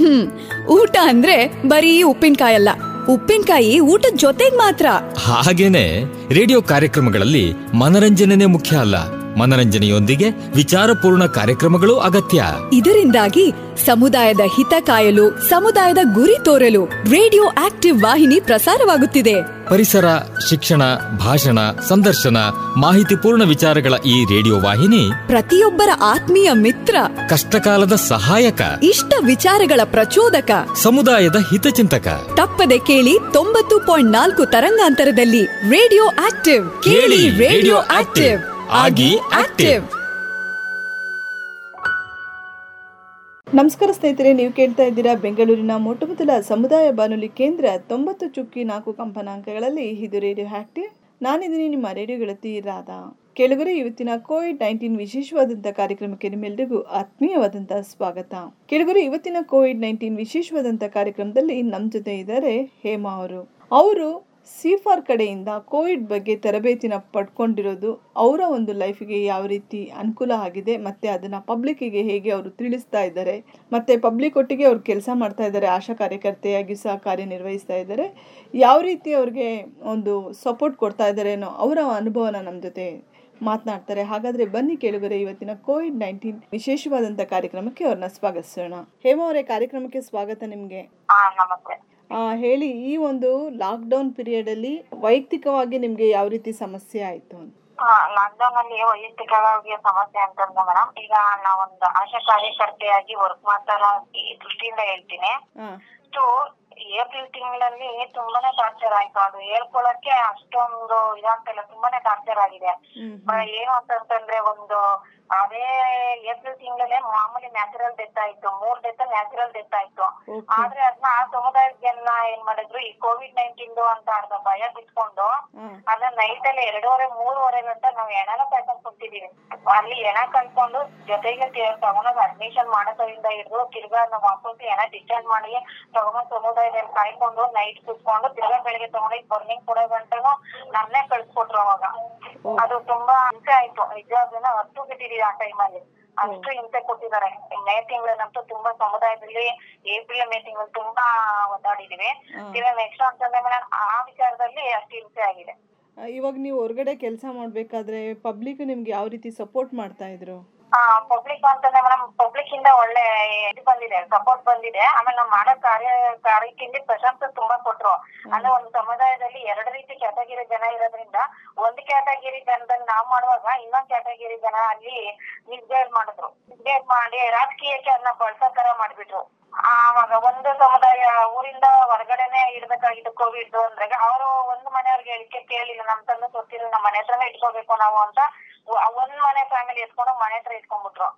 ಹ್ಮ್. ಊಟ ಅಂದ್ರೆ ಬರೀ ಉಪ್ಪಿನಕಾಯಿ ಅಲ್ಲ. ಉಪ್ಪಿನಕಾಯಿ ಊಟದ ಜೊತೆಗ್ ಮಾತ್ರ. ಹಾಗೇನೆ ರೇಡಿಯೋ ಕಾರ್ಯಕ್ರಮಗಳಲ್ಲಿ ಮನರಂಜನೆ ಮುಖ್ಯ ಅಲ್ಲ. ಮನರಂಜನೆಯೊಂದಿಗೆ ವಿಚಾರಪೂರ್ಣ ಕಾರ್ಯಕ್ರಮಗಳು ಅಗತ್ಯ. ಇದರಿಂದಾಗಿ ಸಮುದಾಯದ ಹಿತ ಕಾಯಲು ಸಮುದಾಯದ ಗುರಿ ತೋರಲು ರೇಡಿಯೋ ಆಕ್ಟಿವ್ ವಾಹಿನಿ ಪ್ರಸಾರವಾಗುತ್ತಿದೆ. ಪರಿಸರ ಶಿಕ್ಷಣ ಭಾಷಣ ಸಂದರ್ಶನ ಮಾಹಿತಿಪೂರ್ಣ ವಿಚಾರಗಳ ಈ ರೇಡಿಯೋ ವಾಹಿನಿ ಪ್ರತಿಯೊಬ್ಬರ ಆತ್ಮೀಯ ಮಿತ್ರ ಕಷ್ಟಕಾಲದ ಸಹಾಯಕ ಇಷ್ಟ ವಿಚಾರಗಳ ಪ್ರಚೋದಕ ಸಮುದಾಯದ ಹಿತಚಿಂತಕ ತಪ್ಪದೆ ಕೇಳಿ ತೊಂಬತ್ತು ಪಾಯಿಂಟ್ ನಾಲ್ಕು ತರಂಗಾಂತರದಲ್ಲಿ ರೇಡಿಯೋ ಆಕ್ಟಿವ್. ಕೇಳಿ ರೇಡಿಯೋ ಆಕ್ಟಿವ್. ಆಗಿ ಆಕ್ಟಿವ್ ನಮಸ್ಕಾರ ಸ್ನೇಹಿತರೆ, ನೀವು ಕೇಳ್ತಾ ಇದ್ದೀರಾ ಬೆಂಗಳೂರಿನ ಮೊಟ್ಟಮೊದಲ ಸಮುದಾಯ ಬಾನುಲಿ ಕೇಂದ್ರ ತೊಂಬತ್ತು ಚುಕ್ಕಿ ನಾಲ್ಕು ಕಂಪನಾಂಕಗಳಲ್ಲಿ ಇದು ರೇಡಿಯೋ ಆಕ್ಟಿವ್. ನಾನಿದ್ದೀನಿ ನಿಮ್ಮ ರೇಡಿಯೋ ಗೆಳತಿ ರಾಧಾ. ಕೇಳುಗರೆ, ಇವತ್ತಿನ ಕೋವಿಡ್ ನೈನ್ಟೀನ್ ವಿಶೇಷವಾದಂಥ ಕಾರ್ಯಕ್ರಮಕ್ಕೆ ನಿಮ್ಮೆಲ್ಲರಿಗೂ ಆತ್ಮೀಯವಾದಂಥ ಸ್ವಾಗತ. ಕೇಳುಗರೆ, ಇವತ್ತಿನ ಕೋವಿಡ್ ನೈನ್ಟೀನ್ ವಿಶೇಷವಾದಂಥ ಕಾರ್ಯಕ್ರಮದಲ್ಲಿ ನಮ್ಮ ಜೊತೆ ಇದ್ದಾರೆ ಹೇಮಾ ಅವರು. ಅವರು ಸಿಫಾರ್ ಕಡೆಯಿಂದ ಕೋವಿಡ್ ಬಗ್ಗೆ ತರಬೇತಿನ ಪಡ್ಕೊಂಡಿರೋದು ಅವರ ಒಂದು ಲೈಫಿಗೆ ಯಾವ ರೀತಿ ಅನುಕೂಲ ಆಗಿದೆ, ಮತ್ತು ಅದನ್ನು ಪಬ್ಲಿಕ್ಕಿಗೆ ಹೇಗೆ ಅವರು ತಿಳಿಸ್ತಾ ಇದ್ದಾರೆ, ಮತ್ತು ಪಬ್ಲಿಕ್ ಒಟ್ಟಿಗೆ ಅವ್ರು ಕೆಲಸ ಮಾಡ್ತಾ ಇದ್ದಾರೆ, ಆಶಾ ಕಾರ್ಯಕರ್ತೆಯಾಗಿ ಸಹ ಕಾರ್ಯನಿರ್ವಹಿಸ್ತಾ ಇದ್ದಾರೆ, ಯಾವ ರೀತಿ ಅವ್ರಿಗೆ ಒಂದು ಸಪೋರ್ಟ್ ಕೊಡ್ತಾ ಇದ್ದಾರೆ ಅನ್ನೋ ಅವರ ಅನುಭವನ ನಮ್ಮ ಜೊತೆ ಮಾತನಾಡ್ತಾರೆ. ಹಾಗಾದ್ರೆ ಬನ್ನಿ ಕೇಳುಗರೆ, ಇವತ್ತಿನ ಕೋವಿಡ್ ನೈನ್ಟೀನ್ ವಿಶೇಷವಾದಂಥ ಕಾರ್ಯಕ್ರಮಕ್ಕೆ ಅವ್ರನ್ನ ಸ್ವಾಗತಿಸೋಣ. ಹೇಮ ಅವರೇ, ಕಾರ್ಯಕ್ರಮಕ್ಕೆ ಸ್ವಾಗತ ನಿಮಗೆ. ಹೇಳಿ ಈ ಒಂದು ಲಾಕ್ಡೌನ್ ಪೀರಿಯಡ್ ಅಲ್ಲಿ ವೈಯಕ್ತಿಕವಾಗಿ ನಿಮ್ಗೆ ಯಾವ ರೀತಿ ಸಮಸ್ಯೆ ಆಯ್ತು ಅಂತ? ಲಾಕ್ಡೌನ್ ಅಲ್ಲಿ ವೈಯಕ್ತಿಕವಾಗಿ ಸಮಸ್ಯೆ ಅಂತಂದ್ರೆ ಮೇಡಮ್ ಈಗ ನಾವೊಂದು ಆಶಾ ಕಾರ್ಯಕರ್ತೆಯಾಗಿ ವರ್ಕ್ ಮಾಡ್ತಾರ ಈ ದೃಷ್ಟಿಯಿಂದ ಹೇಳ್ತೀನಿ. ಸೊ ಏಪ್ರಿಲ್ ತಿಂಗಳಲ್ಲಿ ತುಂಬಾನೇ ಟಾರ್ಚರ್ ಆಯ್ತು. ಅದು ಹೇಳ್ಕೊಳಕ್ಕೆ ಅಷ್ಟೊಂದು ಇದಾಗ್ತಿಲ್ಲ ತುಂಬಾನೇ ಟಾರ್ಚರ್ ಆಗಿದೆ. ಏನು ಅಂತಂತಂದ್ರೆ ಒಂದು ಅದೇ ಏಪ್ರಿಲ್ ತಿಂಗಳಲ್ಲೇ ಮಾಮೂಲಿ ನ್ಯಾಚುರಲ್ ಡೆತ್ ಆಯ್ತು. ಮೂರ್ ಡೆತ್ ನ್ಯಾಚುರಲ್ ಡೆತ್ ಆಯ್ತು. ಆದ್ರೆ ಅದನ್ನ ಸಮುದಾಯದ ಜನ ಏನ್ ಮಾಡಿದ್ರು ಈ ಕೋವಿಡ್ ನೈನ್ಟೀನ್ ಅಂತ ಅರ್ಧ ಭಯ ಬಿಟ್ಕೊಂಡು ಅದನ್ನ ನೈಟ್ ಅಲ್ಲಿ ಎರಡೂವರೆ ಮೂರುವರೆ ಗಂಟೆ ನಾವು ಎಣನ ಪ್ಯಾಕನ್ ಕೊಟ್ಟಿದೀವಿ ಅಲ್ಲಿ ಎಣ ಕಳ್ಕೊಂಡು ಜೊತೆಗೆ ತಗೊಂಡ್ ಅಡ್ಮಿಷನ್ ಮಾಡೋದ್ರಿಂದ ಹಿಡಿದು ತಿರ್ಗಾ ನಾವು ವಾಪಸ್ ಎಣ ಡಿಸ್ಚಾರ್ಜ್ ಮಾಡಿ ತಗೊಂಡ್ ಸಮುದಾಯದಲ್ಲಿ ಕಾಯ್ಕೊಂಡು ನೈಟ್ ಕುತ್ಕೊಂಡು ತಿರ್ಗಾ ಬೆಳಿಗ್ಗೆ ತಗೊಂಡೋಗಿ ಬರ್ನಿಂಗ್ ಕೊಡೋ ಗಂಟನು ನನ್ನೇ ಕಳ್ಸ್ಕೊಟ್ರು ಅವಾಗ. ಅದು ತುಂಬಾ ಹಿಂಸೆ ಆಯ್ತು. ನಿಜವಾಗ್ಲೂ ಹತ್ತು ಬಿಟ್ಟಿದೀವಿ ಆ ಟೈಮಲ್ಲಿ ಅಷ್ಟು ಹಿಂಸೆ ಕೊಟ್ಟಿದ್ದಾರೆ. ಮೇ ತಿಂಗಳಲ್ಲಂತೂ ತುಂಬಾ ಸಮುದಾಯದಲ್ಲಿ ಏಪ್ರಿಲ್ ಮೇ ತಿಂಗಳು ತುಂಬಾ ಒದ್ದಾಡಿದೀವಿ. ತಿರ್ಗಾ ನೆಕ್ಸ್ಟ್ ಅಂತಂದ್ರೆ ಮೇಡಮ್ ಆ ವಿಚಾರದಲ್ಲಿ ಅಷ್ಟು ಹಿಂಸೆ ಆಗಿದೆ. ಇವಾಗ ನೀವು ಹೊರಗಡೆ ಕೆಲಸ ಮಾಡ್ಬೇಕಾದ್ರೆ ಪಬ್ಲಿಕ್ ನಿಮ್ಗೆ ಯಾವ ರೀತಿ ಸಪೋರ್ಟ್ ಮಾಡ್ತಾ ಇದ್ರು? ಪಬ್ಲಿಕ್ ಅಂತಂದ್ರೆ ಮೇಡಮ್ ಪಬ್ಲಿಕ್ ಇಂದ ಒಳ್ಳೆ ಇದು ಬಂದಿದೆ ಸಪೋರ್ಟ್ ಬಂದಿದೆ. ಆಮೇಲೆ ನಾವು ಮಾಡೋ ಕಾರ್ಯ ಕಾರ್ಯಕ್ಕೆ ಪ್ರಶಂಸೆ ತುಂಬಾ ಕೊಟ್ರು. ಅಂದ್ರೆ ಒಂದು ಸಮುದಾಯದಲ್ಲಿ ಎರಡು ರೀತಿ ಕ್ಯಾಟಗಿರಿ ಜನ ಇರೋದ್ರಿಂದ, ಒಂದು ಕ್ಯಾಟಗಿರಿ ಜನದಲ್ಲಿ ನಾವ್ ಮಾಡುವಾಗ ಇನ್ನೊಂದ್ ಕ್ಯಾಟಗಿರಿ ಜನ ಅಲ್ಲಿ ಮಿಸ್ಗೈಡ್ ಮಾಡಿದ್ರು. ಮಿಸ್ಗೈಡ್ ಮಾಡಿ ರಾಜಕೀಯಕ್ಕೆ ಅದನ್ನ ಬಳಸೋ ತರ ಮಾಡ್ಬಿಟ್ರು ಆವಾಗ ಒಂದು ಸಮುದಾಯ ಊರಿಂದ ಹೊರಗಡೆನೆ ಇಡ್ಬೇಕಾಗಿತ್ತು ಕೋವಿಡ್ ಅಂದ್ರೆ, ಅವರು ಒಂದು ಮನೆಯವ್ರಿಗೆ ಹೇಳಿಕೆ ಕೇಳಿಲ್ಲ, ನಮ್ ತಂದೆ ಗೊತ್ತಿಲ್ಲ ನಮ್ಮ ಮನೆ ಹತ್ರನೇ ಇಟ್ಕೋಬೇಕು ನಾವು ಅಂತ ಒಂದ್ ಮನೆ ಫ್ಯಾಮಿಲಿ ಎತ್ಕೊಂಡು ಮನೆ ಹತ್ರ ಇಟ್ಕೊಂಡ್ಬಿಟ್ರು.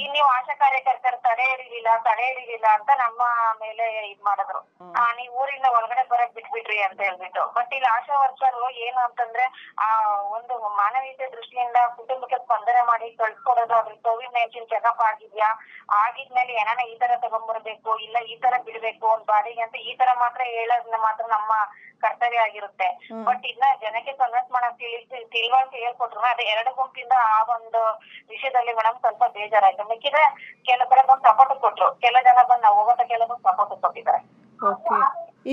ಈ ನೀವು ಆಶಾ ಕಾರ್ಯಕರ್ತರು ತಡೆ ಹಿಡಿಲಿಲ್ಲ ತಡೆ ಹಿಡಿಲಿಲ್ಲ ಅಂತ ನಮ್ಮ ಮೇಲೆ ಇದ್ ಮಾಡಿದ್ರು. ಆ ನೀವ್ ಊರಿಂದ ಒಳಗಡೆ ಬರಕ್ ಬಿಟ್ಬಿಟ್ರಿ ಅಂತ ಹೇಳ್ಬಿಟ್ಟು. ಬಟ್ ಇಲ್ಲಿ ಆಶಾ ವರ್ಕರ್ ಏನು ಅಂತಂದ್ರೆ ಆ ಒಂದು ಮಾನವೀಯತೆ ದೃಷ್ಟಿಯಿಂದ ಕುಟುಂಬಕ್ಕೆ ಸ್ಪಂದನೆ ಮಾಡಿ ಕಳ್ಸ್ಕೊಡೋದು ಅದ್ರ ಕೋವಿಡ್ ನೈನ್ಟೀನ್ ಚೆಕಪ್ ಆಗಿದ್ಯಾ? ಆಗಿದ್ಮೇಲೆ ಏನಾನ ಈ ತರ ತಗೊಂಡ್ಬರ್ಬೇಕು ಇಲ್ಲ ಈ ತರ ಬಿಡ್ಬೇಕು ಒಂದ್ ಬಾಡಿಗೆ ಅಂತ ಈ ತರ ಮಾತ್ರ ಹೇಳೋದ್ನ ಮಾತ್ರ ನಮ್ಮ ಕರ್ತವ್ಯ ಆಗಿರುತ್ತೆ. ಬಟ್ ಇನ್ನ ಜನಕ್ಕೆ ಕನ್ವರ್ಟ್ ಮಾಡಕ್ ತಿಳಿ ತಿಳುವಳಿಕೆ ಹೇಳ್ಕೊಟ್ರು. ಅದೇ ಎರಡು ಗುಂಪಿಂದ ಆ ಒಂದು ವಿಷಯದಲ್ಲಿ ಮೇಡಮ್ ಸ್ವಲ್ಪ ಬೇಜಾರಾಯ್ತು. ಮಿಕ್ಕಿದ್ರೆ ಕೆಲವು ಕಡೆ ಬಂದು ಸಪೋರ್ಟ್ ಕೊಟ್ರು. ಕೆಲ ಜನ ಬಂದು ನಾವು ಹೋಗೋದ ಕೆಲವು ಸಪೋರ್ಟ್ ಕೊಟ್ಟಿದ್ದಾರೆ.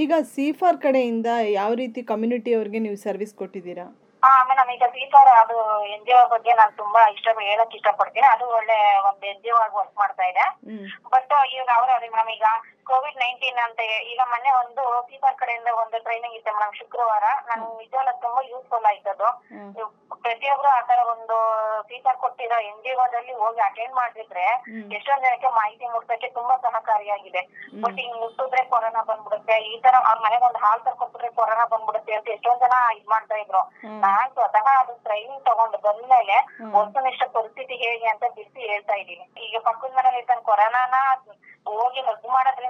ಈಗ ಸಿಫಾರ್ ಕಡೆಯಿಂದ ಯಾವ ರೀತಿ ಕಮ್ಯುನಿಟಿ ಅವ್ರಿಗೆ ನೀವು ಸರ್ವಿಸ್ ಕೊಟ್ಟಿದ್ದೀರಾ? ಹಾ ಆಮೇಲೆ ಈಗ ಸೀತಾರ ಅದು ಎನ್ ಜಿ ಒ ಬಗ್ಗೆ ನಾನು ತುಂಬಾ ಇಷ್ಟ ಹೇಳಕ್ ಇಷ್ಟಪಡ್ತೀನಿ. ಅದು ಒಳ್ಳೆ ಒಂದು ಎನ್ ಜಿ ಒ ಆಗಿ ವರ್ಕ್ ಮಾಡ್ತಾ ಇದೆ. ಬಟ್ ಈಗ ಅವ್ರ ಮೇಡಮ್ ಈಗ ಕೋವಿಡ್ ನೈನ್ಟೀನ್ ಅಂತ ಈಗ ಮೊನ್ನೆ ಒಂದು ಪೀಪರ್ ಕಡೆಯಿಂದ ಒಂದು ಟ್ರೈನಿಂಗ್ ಇತ್ತು ಮೇಡಮ್ ಶುಕ್ರವಾರ. ನನ್ ನಿಜವಾಗ್ಲೂ ಅದು ತುಂಬಾ ಯೂಸ್ಫುಲ್ ಆಯ್ತದು. ಪ್ರತಿಯೊಬ್ರು ತರ ಒಂದು ಪೀಪರ್ ಕೊಟ್ಟಿರೋ ಎನ್ ಜಿ ಓದಲ್ಲಿ ಹೋಗಿ ಅಟೆಂಡ್ ಮಾಡಿದ್ರೆ ಎಷ್ಟೊಂದ್ ಜನಕ್ಕೆ ಮಾಹಿತಿ ಮುಟ್ಸಕ್ಕೆ ತುಂಬಾ ಸಹಕಾರಿಯಾಗಿದೆ. ಬಟ್ ಹಿಂಗ್ ಮುಟ್ಟಿದ್ರೆ ಕೊರೋನಾ ಬಂದ್ಬಿಡುತ್ತೆ. ಈ ತರ ಅವ್ರ ಮನೆಗೆ ಒಂದು ಹಾಲ್ ತರ್ಕೊಟ್ಬಿಟ್ರೆ ಕೊರೋನಾ ಬಂದ್ಬಿಡುತ್ತೆ ಅಂತ ಎಷ್ಟೊಂದ್ ಜನ ಇದ್ ಮಾಡ್ತಾ ಇದ್ರು. ನಾನ್ ಸ್ವತಃ ಅದು ಟ್ರೈನಿಂಗ್ ತಗೊಂಡು ಬಂದ್ಮೇಲೆ ವಸ್ತುನಿಷ್ಠ ಪರಿಸ್ಥಿತಿ ಹೇಗೆ ಅಂತ ಬಿಟ್ಟು ಹೇಳ್ತಾ ಇದ್ದೀನಿ. ಈಗ ಪಕ್ಕದ ಮನೇಲಿ ಕೊರೋನಾನ ಹೋಗಿ ಹಗ್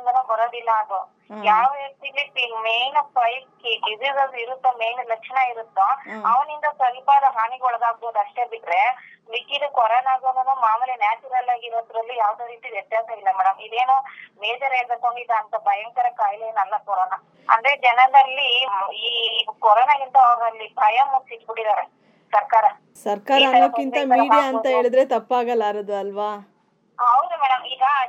ಮಾಡೋದ್ರಿಂದನೂ ಬರೋದಿಲ್ಲ ಅದು. ಯಾವ ವ್ಯಕ್ತಿಗೆ ಮೇನ್ ಫೈವ್ ಡಿಸೀಸಸ್ ಇರುತ್ತೋ ಮೇನ್ ಲಕ್ಷಣ ಇರುತ್ತೋ ಅವನಿಂದ ಸ್ವಲ್ಪ ಹಾನಿಗೆ ಒಳಗಾಗ್ಬೋದು ಅಷ್ಟೇ ಬಿಟ್ರೆ ಮಿಕ್ಕಿದ ಕೊರೋನಾಗೋನು ಮಾಮೂಲಿ ನ್ಯಾಚುರಲ್ ಆಗಿರೋದ್ರಲ್ಲಿ ಯಾವ್ದೇ ರೀತಿ ವ್ಯತ್ಯಾಸ ಇಲ್ಲ ಮೇಡಮ್. ಇದೇನು ಮೇಜರ್ ಹೇಳ್ಬೇಕೊಂಡಿದ್ದ ಅಂತ ಭಯಂಕರ ಕಾಯಿಲೆ ಏನಲ್ಲ ಕೊರೋನಾ. ಅಂದ್ರೆ ಜನರಲ್ಲಿ ಈ ಕೊರೋನಾಗಿಂತ ಅವರಲ್ಲಿ ಭಯ ಮುಚ್ಚಿಟ್ಬಿಟ್ಟಿದ್ದಾರೆ ಸರ್ಕಾರ. ಸರ್ಕಾರ ಅನ್ನೋಕ್ಕಿಂತ ಮೀಡಿಯಾ ಅಂತ ಹೇಳಿದ್ರೆ ತಪ್ಪಾಗಲಾರದು ಅಲ್ವಾ?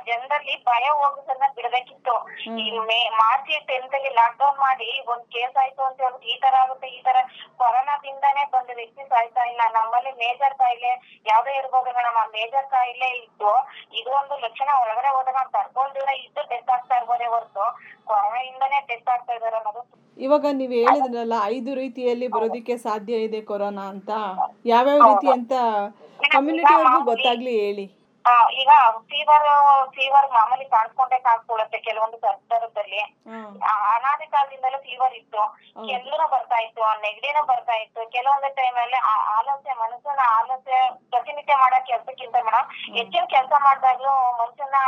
ಜನರಲ್ಲಿ ಭಯ ಹೋಗೋದನ್ನ ಬಿಡಬೇಕಿತ್ತು. ಈ ಮೇ ಮಾರ್ಚ್ ಟೆಂತ್ಗೆ ಲಾಕ್ ಡೌನ್ ಮಾಡಿ ಒಂದ್ ಕೇಸ್ ಆಯ್ತು ಅಂತ ಹೇಳ್ಬಿಟ್ಟು ಈ ತರ ಆಗುತ್ತೆ ಈ ತರ ಕೊರೋನಾದಿಂದಾನೇ ಬಂದ ವ್ಯಕ್ತಿ ಸಾಯ್ತಾ ಇಲ್ಲ. ನಮ್ಮಲ್ಲಿ ಮೇಜರ್ ಕಾಯಿಲೆ ಯಾವ್ದೇ ಇರ್ಬೋದು ಮೇಡಮ್ ಆ ಮೇಜರ್ ಕಾಯಿಲೆ ಇದ್ದು ಇದು ಒಂದು ಲಕ್ಷಣ ಒಳಗಡೆ ಹೋದಾಗ ತಡ್ಕೊಂಡಿರ ಇದ್ದು ಟೆಸ್ಟ್ ಆಗ್ತಾ ಇರ್ಬೋದೇ ಹೊರತು ಕೊರೋನಾ ಇಂದಾನೇ ಟೆಸ್ಟ್ ಆಗ್ತಾ ಇದಾರೆ ಅನ್ನೋದು. ಇವಾಗ ನೀವ್ ಹೇಳಿದ್ರಲ್ಲ ಐದು ರೀತಿಯಲ್ಲಿ ಬರೋದಿಕ್ಕೆ ಸಾಧ್ಯ ಇದೆ ಕೊರೋನಾ ಅಂತ. ಯಾವ್ಯಾವ ರೀತಿ ಅಂತ ಕಮ್ಯುನಿಟಿಯವ್ರಿಗೂ ಗೊತ್ತಾಗ್ಲಿ ಹೇಳಿ. ಈಗ ಫೀವರ್ ಫೀವರ್ ಮಾಮೂಲಿ ಕಾಣಿಸ್ಕೊಂಡೇ ಕಾಣಿಸ್ಕೊಳ್ಳುತ್ತೆ. ಕೆಲವೊಂದು ಸಂದರ್ಭದಲ್ಲಿ. ಅನಾದಿ ಕಾಲದಿಂದಲೂ ಫೀವರ್ ಇತ್ತು. ಕೆಲ್ಲೂ ಬರ್ತಾ ಇತ್ತು ನೆಗಡಿನೂ ಬರ್ತಾ ಇತ್ತು. ಕೆಲವೊಂದು ಟೈಮ್ ಅಲ್ಲಿ ಆಲಸ್ಯ ಮನುಷ್ಯನ ಆಲಸ್ಯ ಪ್ರತಿನಿತ್ಯ ಮಾಡೋ ಕೆಲ್ಸಕ್ಕಿಂತ ಮೇಡಮ್ ಹೆಚ್ಚಿನ ಕೆಲಸ ಮಾಡಿದಾಗ್ಲೂ ಮನುಷ್ಯನ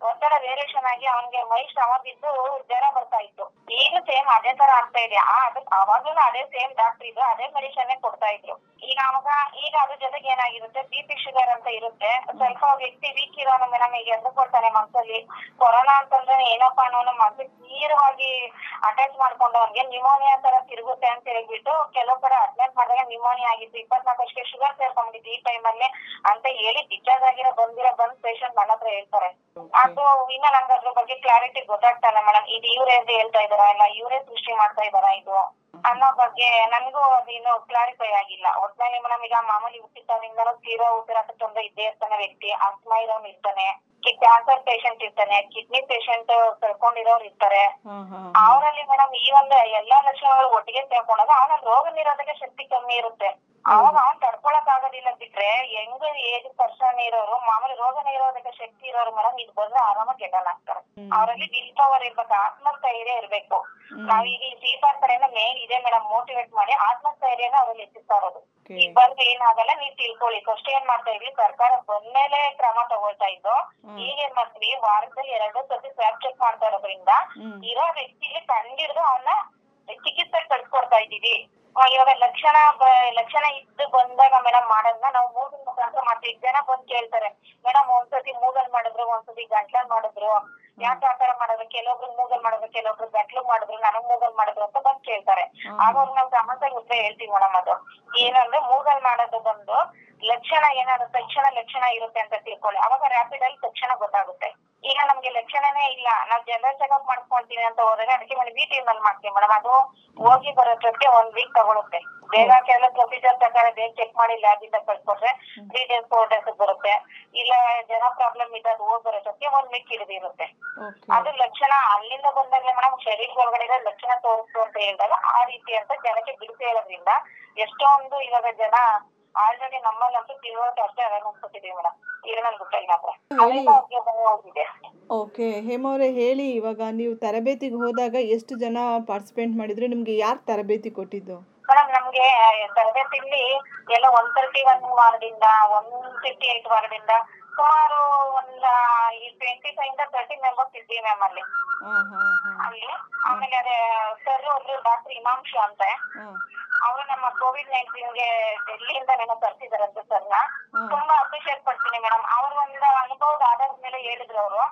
ಒತ್ತಡ ವೇರಿಯೇಷನ್ ಆಗಿ ಅವ್ನಿಗೆ ಮೈ ಶ್ರಮ ಬಿದ್ದು ಜ್ವರ ಬರ್ತಾ ಇತ್ತು. ಈಗ ಸೇಮ್ ಅದೇ ತರ ಆಗ್ತಾ ಇದೆ. ಆ, ಅದು ಅದೇ ಸೇಮ್ ಡಾಕ್ಟರ್ ಇದ್ರು ಅದೇ ಮೆಡಿಸನ್ ಕೊಡ್ತಾ ಇದ್ರು. ಈಗ ಅವಾಗ, ಈಗ ಅದ್ರ ಜೊತೆಗೆ ಏನಾಗಿರುತ್ತೆ? ಬಿ ಪಿ ಶುಗರ್ ಅಂತ ಇರುತ್ತೆ. ಸ್ವಲ್ಪ ವ್ಯಕ್ತಿ ವೀಕ್ ಇರೋನು ಮೇಡಮ್ ಈಗ ಎದ್ದು ಕೊಡ್ತಾನೆ ಮನ್ಸಲ್ಲಿ. ಕೊರೋನಾ ಅಂತಂದ್ರೆ ಏನಪ್ಪ ಅನ್ನೋನು ಮನ್ಸಿಗೆ ತೀವ್ರವಾಗಿ ಅಟ್ಯಾಚ್ ಮಾಡ್ಕೊಂಡು ಅವ್ನಿಗೆ ನ್ಯೂಮೋನಿಯಾ ತರ ತಿರುಗುತ್ತೆ ಅಂತ ಹೇಳ್ಬಿಟ್ಟು ಕೆಲವು ಕಡೆ ಅಡ್ಮಿಟ್ ಮಾಡಿದಾಗ ನ್ಯೂಮೋನಿಯಾ ಆಗಿತ್ತು. ಇಪ್ಪತ್ನಾಲ್ಕು ವರ್ಷಕ್ಕೆ ಶುಗರ್ ಸೇರ್ಕೊಂಡಿದ್ದು ಈ ಟೈಮ್ ಅಲ್ಲಿ ಅಂತ ಹೇಳಿ ಡಿಸ್ಚಾರ್ಜ್ ಆಗಿರೋ ಬಂದಿರೋ ಬಂದ್ ಪೇಷಂಟ್ ನನ್ನ ಹತ್ರ ಹೇಳ್ತಾರೆ ಅದು ಇನ್ನ ನಂಗೆ ಅದ್ರ ಬಗ್ಗೆ ಕ್ಲಾರಿಟಿ ಗೊತ್ತಾಗ್ತಾ ಇಲ್ಲ ಮೇಡಮ್ ಇದು ಇವರೇ ಹೇಳ್ತಾ ಇದಾರಾ ಇಲ್ಲ ಇವರೇ ಸೃಷ್ಟಿ ಮಾಡ್ತಾ ಇದಾರಾ ಇದು? ಅನ್ನೋ ಬಗ್ಗೆ ನನಗೂ ಅದು ಇನ್ನು ಕ್ಲಾರಿಫೈ ಆಗಿಲ್ಲ. ಒಟ್ನಲ್ಲಿ ಮೇಡಮ್ ಈಗ ಮಾಮೂಲಿ ಹುಟ್ಟಿದ್ದಾಗಿಂದನೂ ತೀರಾ ಉಸಿರಾಟ ತೊಂದರೆ ಇದ್ದೇ ಇರ್ತಾನೆ ವ್ಯಕ್ತಿ. ಆಸ್ಮಾ ಇರೋನ್ ಇರ್ತಾನೆ. ಕ್ಯಾನ್ಸರ್ ಪೇಷಂಟ್ ಇರ್ತಾನೆ. ಕಿಡ್ನಿ ಪೇಷಂಟ್ ಕಳ್ಕೊಂಡಿರೋರು ಇರ್ತಾರೆ. ಅವರಲ್ಲಿ ಮೇಡಮ್ ಈ ಒಂದು ಎಲ್ಲಾ ಲಕ್ಷಣಗಳು ಒಟ್ಟಿಗೆ ಸೇರ್ಕೊಂಡಾಗ ಅವನ ರೋಗ ನಿರೋಧಕ ಶಕ್ತಿ ಕಮ್ಮಿ ಇರುತ್ತೆ. ಅವಾಗ ಅವ್ನ್ ತಡ್ಕೊಳಕ್ ಆಗೋದಿಲ್ಲ ಬಿಟ್ರೆ ಹೆಂಗ್ ಏಜ್ ಪರ್ಸನ್ ಇರೋರು ಮಾಮೂಲಿ ರೋಗ ನಿರೋಧಕ ಶಕ್ತಿ ಇರೋರು ಮೇಡಮ್ ಇದು ಬಂದ್ರೆ ಆರಾಮಾಗಿ ಗೆಡಲ್ ಆಗ್ತಾರೆ. ಅವರಲ್ಲಿ ವಿಲ್ ಪವರ್ ಇರ್ಬೇಕು ಆತ್ಮಸ್ಥೈರ್ಯ ಇರ್ಬೇಕು. ನಾವ್ ಈ ಸೀಪಾರ್ ಕಡೆಯಿಂದ ಮೇನ್ ಇದೆ ಮೇಡಮ್ ಮೋಟಿವೇಟ್ ಮಾಡಿ ಆತ್ಮಸ್ಥೈರ್ಯನ ಅವ್ರಲ್ಲಿ ಹೆಚ್ಚಿಸ್ತಾ ಇರೋದು. ಈಗ ಬಂದ್ರೆ ಏನಾಗಲ್ಲ ನೀವ್ ತಿಳ್ಕೊಳ್ಳಿ. ಫಸ್ಟ್ ಏನ್ ಮಾಡ್ತಾ ಇದ್ವಿ? ಸರ್ಕಾರ ಬಂದ್ಮೇಲೆ ಕ್ರಮ ತಗೊಳ್ತಾ ಇದ್ದು ಈಗ ಏನ್ ಮಾಡ್ತೀವಿ? ವಾರದಲ್ಲಿ ಎರಡು ಸತಿ ಸ್ವಾಬ್ ಚೆಕ್ ಮಾಡ್ತಾ ಇರೋದ್ರಿಂದ ಇರೋ ವ್ಯಕ್ತಿಗೆ ಕಂಡಿಡ್ದು ಅವನ್ನ ಚಿಕಿತ್ಸೆ ಕಳ್ಸ್ಕೊಡ್ತಾ ಇದ್ದೀವಿ. ಆ, ಇವಾಗ ಲಕ್ಷಣ ಬ- ಲಕ್ಷಣ ಇದ್ದು ಬಂದಾಗ ಮೇಡಮ್ ಮಾಡೋದನ್ನ ನಾವು ಮೂಗಿನ ಮುಖಾಂತರ ಮಾಡ್ತೀವಿ. ಜನ ಬಂದ್ ಕೇಳ್ತಾರೆ ಮೇಡಮ್ ಒಂದ್ಸತಿ ಮೂಗಲ್ ಮಾಡಿದ್ರು ಒಂದ್ಸತಿ ಗಂಟ್ಲಲ್ ಮಾಡಿದ್ರು. ಯಾಕೆ ಆತರ ಮಾಡಿದ್ರು? ಕೆಲವೊಬ್ರು ಮೂಗಲ್ ಮಾಡಿದ್ರು ಕೆಲವೊಬ್ರು ಗಂಟ್ಲು ಮಾಡಿದ್ರು ನನಗ್ ಮೂಗಲ್ ಮಾಡಿದ್ರು ಅಂತ ಬಂದ್ ಕೇಳ್ತಾರೆ. ಆಗ ಅವ್ರಿಗೆ ನಾವು ಸಮಸ್ಯೆಗೆ ಉತ್ತರ ಹೇಳ್ತೀವಿ ಮೇಡಮ್ ಅದು. ಏನಂದ್ರೆ ಮೂಗಲ್ ಮಾಡೋದು ಬಂದು ಲಕ್ಷಣ ಏನಾದ್ರು ತಕ್ಷಣ ಲಕ್ಷಣ ಇರುತ್ತೆ ಅಂತ ತಿಳ್ಕೊಳ್ಳಿ. ಅವಾಗ ರ್ಯಾಪಿಡ್ ಆಗಿ ತಕ್ಷಣ ಗೊತ್ತಾಗುತ್ತೆ. ಈಗ ನಮ್ಗೆ ಲಕ್ಷಣನೇ ಇಲ್ಲ. ನಾವ್ ಜನರಲ್ ಚೆಕಪ್ ಮಾಡ್ಕೊಂತೀವಿ ಅಂತ ಹೋದಾಗ ಅದಕ್ಕೆ ಬಿ ಟೀಮ್ ಅಲ್ಲಿ ಮಾಡ್ತೀವಿ ಮೇಡಮ್ ಅದು ಹೋಗಿ ಬರೋಷ್ಟಕ್ಕೆ ಒಂದ್ ವೀಕ್ ತಗೊಳುತ್ತೆ. ಬೇಗ ಕೆಲವು ಪ್ರೊಸೀಜರ್ ಪ್ರಕಾರ ಬೇಗ ಚೆಕ್ ಮಾಡಿ ಲ್ಯಾಬ್ ಇಂದ ಕಳ್ಸ್ಕೊಟ್ರೆ ತ್ರೀ ಡೇಸ್ ಫೋರ್ ಡೇಸ್ ಬರುತ್ತೆ. ಇಲ್ಲ ಜನ ಪ್ರಾಬ್ಲಮ್ ಇದೆ ಅದು ಹೋಗಿ ಬರೋಷ್ಟಕ್ಕೆ ಒಂದ್ ವೀಕ್ ಹಿಡಿದಿರುತ್ತೆ ಅದು ಲಕ್ಷಣ ಅಲ್ಲಿಂದ ಬಂದಾಗಲೇ ಮೇಡಮ್ ಶರೀರ ಒಳಗಡೆ ಲಕ್ಷಣ ತೋರಿಸ್ತು ಅಂತ ಹೇಳಿದಾಗ ಆ ರೀತಿ ಅಂತ ಜನಕ್ಕೆ ಬಿಡಿಸಿ ಹೇಳೋದ್ರಿಂದ ಎಷ್ಟೊಂದು ಇವಾಗ ಜನ ಆಲ್ರೆಡಿ ನಮ್ಮಲ್ಲಂತೂ ತಿಳುವಳಿಕೆ ಅಷ್ಟೇ ಅವೇರ್ನೆಸ್ ಕೊಟ್ಟಿದ್ದೀವಿ ಮೇಡಮ್ ಹೋಗಿದೆ ಓಕೆ ಹೇಮವ್ರೆ ಹೇಳಿ ಇವಾಗ ನೀವು ತರಬೇತಿಗೆ ಹೋದಾಗ ಎಷ್ಟು ಜನ ಪಾರ್ಟಿಸಿಪೇಟ್ ಮಾಡಿದ್ರು? ನಿಮ್ಗೆ ಯಾರು ತರಬೇತಿ ಕೊಟ್ಟಿದ್ದು? ಮೇಡಮ್ ನಮ್ಗೆ ತರಬೇತಿಲಿ ಎಲ್ಲ ಒನ್ ತರ್ಟಿ ಒನ್ ವಾರ್ಡಿಂದ ಒನ್ ಫಿಫ್ಟಿ ಏಟ್ ವಾರ್ಡಿಂದ ಸುಮಾರು ಒಂದ್ ಟ್ವೆಂಟಿ ಫೈವ್ ಇಂದ ತರ್ಟಿ ಮೆಂಬರ್ಸ್ ಇದ್ದೀವಿ ಮ್ಯಾಮ್ ಅಲ್ಲಿ. ಅಲ್ಲಿ. ಆಮೇಲೆ ಅದೇ ಸರ್ ಒಬ್ರು ಡಾಕ್ಟರ್ ಹಿಮಾಂಶು ಅಂತ. ಅವರು ನಮ್ಮ ಕೋವಿಡ್ ನೈನ್ಟೀನ್ಗೆ ಡೆಲ್ಲಿಯಿಂದ ಏನೋ ತರ್ಸಿದಾರಂತೆ ಸರ್ನ. ತುಂಬಾ ಅಪ್ರಿಶಿಯೇಟ್ ಪಡ್ತೀನಿ ಮೇಡಮ್ ಅವ್ರ ಒಂದು ಅನುಭವದ ಆಧಾರದ ಮೇಲೆ ಹೇಳಿದ್ರು ಅವರು.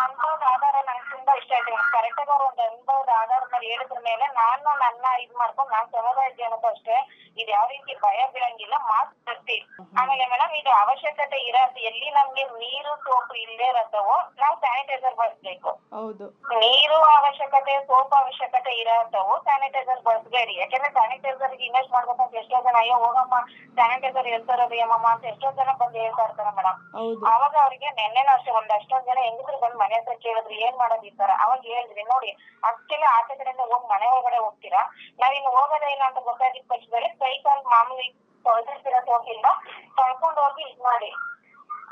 ಅನುಭವದ ಆಧಾರ ನಂಗೆ ತುಂಬಾ ಇಷ್ಟ ಆಯ್ತು ಕರೆಕ್ಟ್ ಆಗಿ ಅವ್ರ ಒಂದು ಅನುಭವದ ಆಧಾರದ ಮೇಲೆ ಹೇಳಿದ್ರ ಮೇಲೆ ನಾನು ನನ್ನ ಇದ್ ಮಾಡ್ಕೊಂಡು ನಾನ್ ಸಮುದಾಯ ಜನಕ್ಕೂ ಅಷ್ಟೇ. ಇದು ಯಾವ ರೀತಿ ಭಯ ಬೀಳಂಗಿಲ್ಲ ಮಾಸ್ಕ್ ತರ್ತಿ ಆಮೇಲೆ ಮೇಡಮ್ ಇದು ಅವಶ್ಯಕತೆ ಇರತ್ತೆ ಎಲ್ಲಿ ನಮ್ಗೆ ನೀರು ಸೋಪು ಇಲ್ಲದೆ ಇರತ್ತವೋ ನಾವು ಸ್ಯಾನಿಟೈಸರ್ ಬಳಸ್ಬೇಕು. ಹೌದು. ನೀರು ಅವಶ್ಯಕತೆ ಸೋಪ್ ಅವಶ್ಯಕತೆ ಇರತ್ತವೋ ಸ್ಯಾನಿಟೈಸರ್ ಬಳಸ್ಬೇಡಿ. ಯಾಕಂದ್ರೆ ಸ್ಯಾನಿಟೈಸರ್ ಇನ್ವೆಸ್ಟ್ ಮಾಡ್ಬೇಕಂತ ಎಷ್ಟೋ ಜನ ಅಯ್ಯೋ ಹೋಗಮ್ಮ ಸ್ಯಾನಿಟೈಸರ್ ಹೇಳ್ತಾರೋದು ಯಮ್ಮಮ್ಮ ಅಂತ ಎಷ್ಟೋ ಜನ ಬಂದು ಹೇಳ್ತಾ ಇರ್ತಾರೆ ಮೇಡಮ್ ಅವಾಗ ಅವ್ರಿಗೆ ನೆನ್ನೆನೂ ಅಷ್ಟೇ ಒಂದ್ ಅಷ್ಟೊಂದ್ ಜನ ಹೆಂಗಸರು ಬಂದು ಮನೆ ಹತ್ರ ಕೇಳಿದ್ರು ಏನ್ ಮಾಡೋದು ಈ ತರ? ಅವಾಗ ಹೇಳಿದ್ರಿ ನೋಡಿ ಅಷ್ಟೆಲ್ಲ ಆಚೆ ಕಡೆಯಿಂದ ಹೋಗಿ ಮನೆ ಒಳಗಡೆ ಹೋಗ್ತೀರಾ? ನಾವಿನ್ನು ಹೋಗೋದೇ ಇಲ್ಲ ಅಂತ ಗೊತ್ತಾಗಿದ್ ಪಕ್ಷದಲ್ಲಿ ಕೈ ಕಾಲು ಮಾಮೂಲಿ ತೊಳೆದಿರ್ತೀರ ಸೋಪಿಂದ ತೊಳ್ಕೊಂಡು ಹೋಗಿ ಇದ್ ಮಾಡಿ.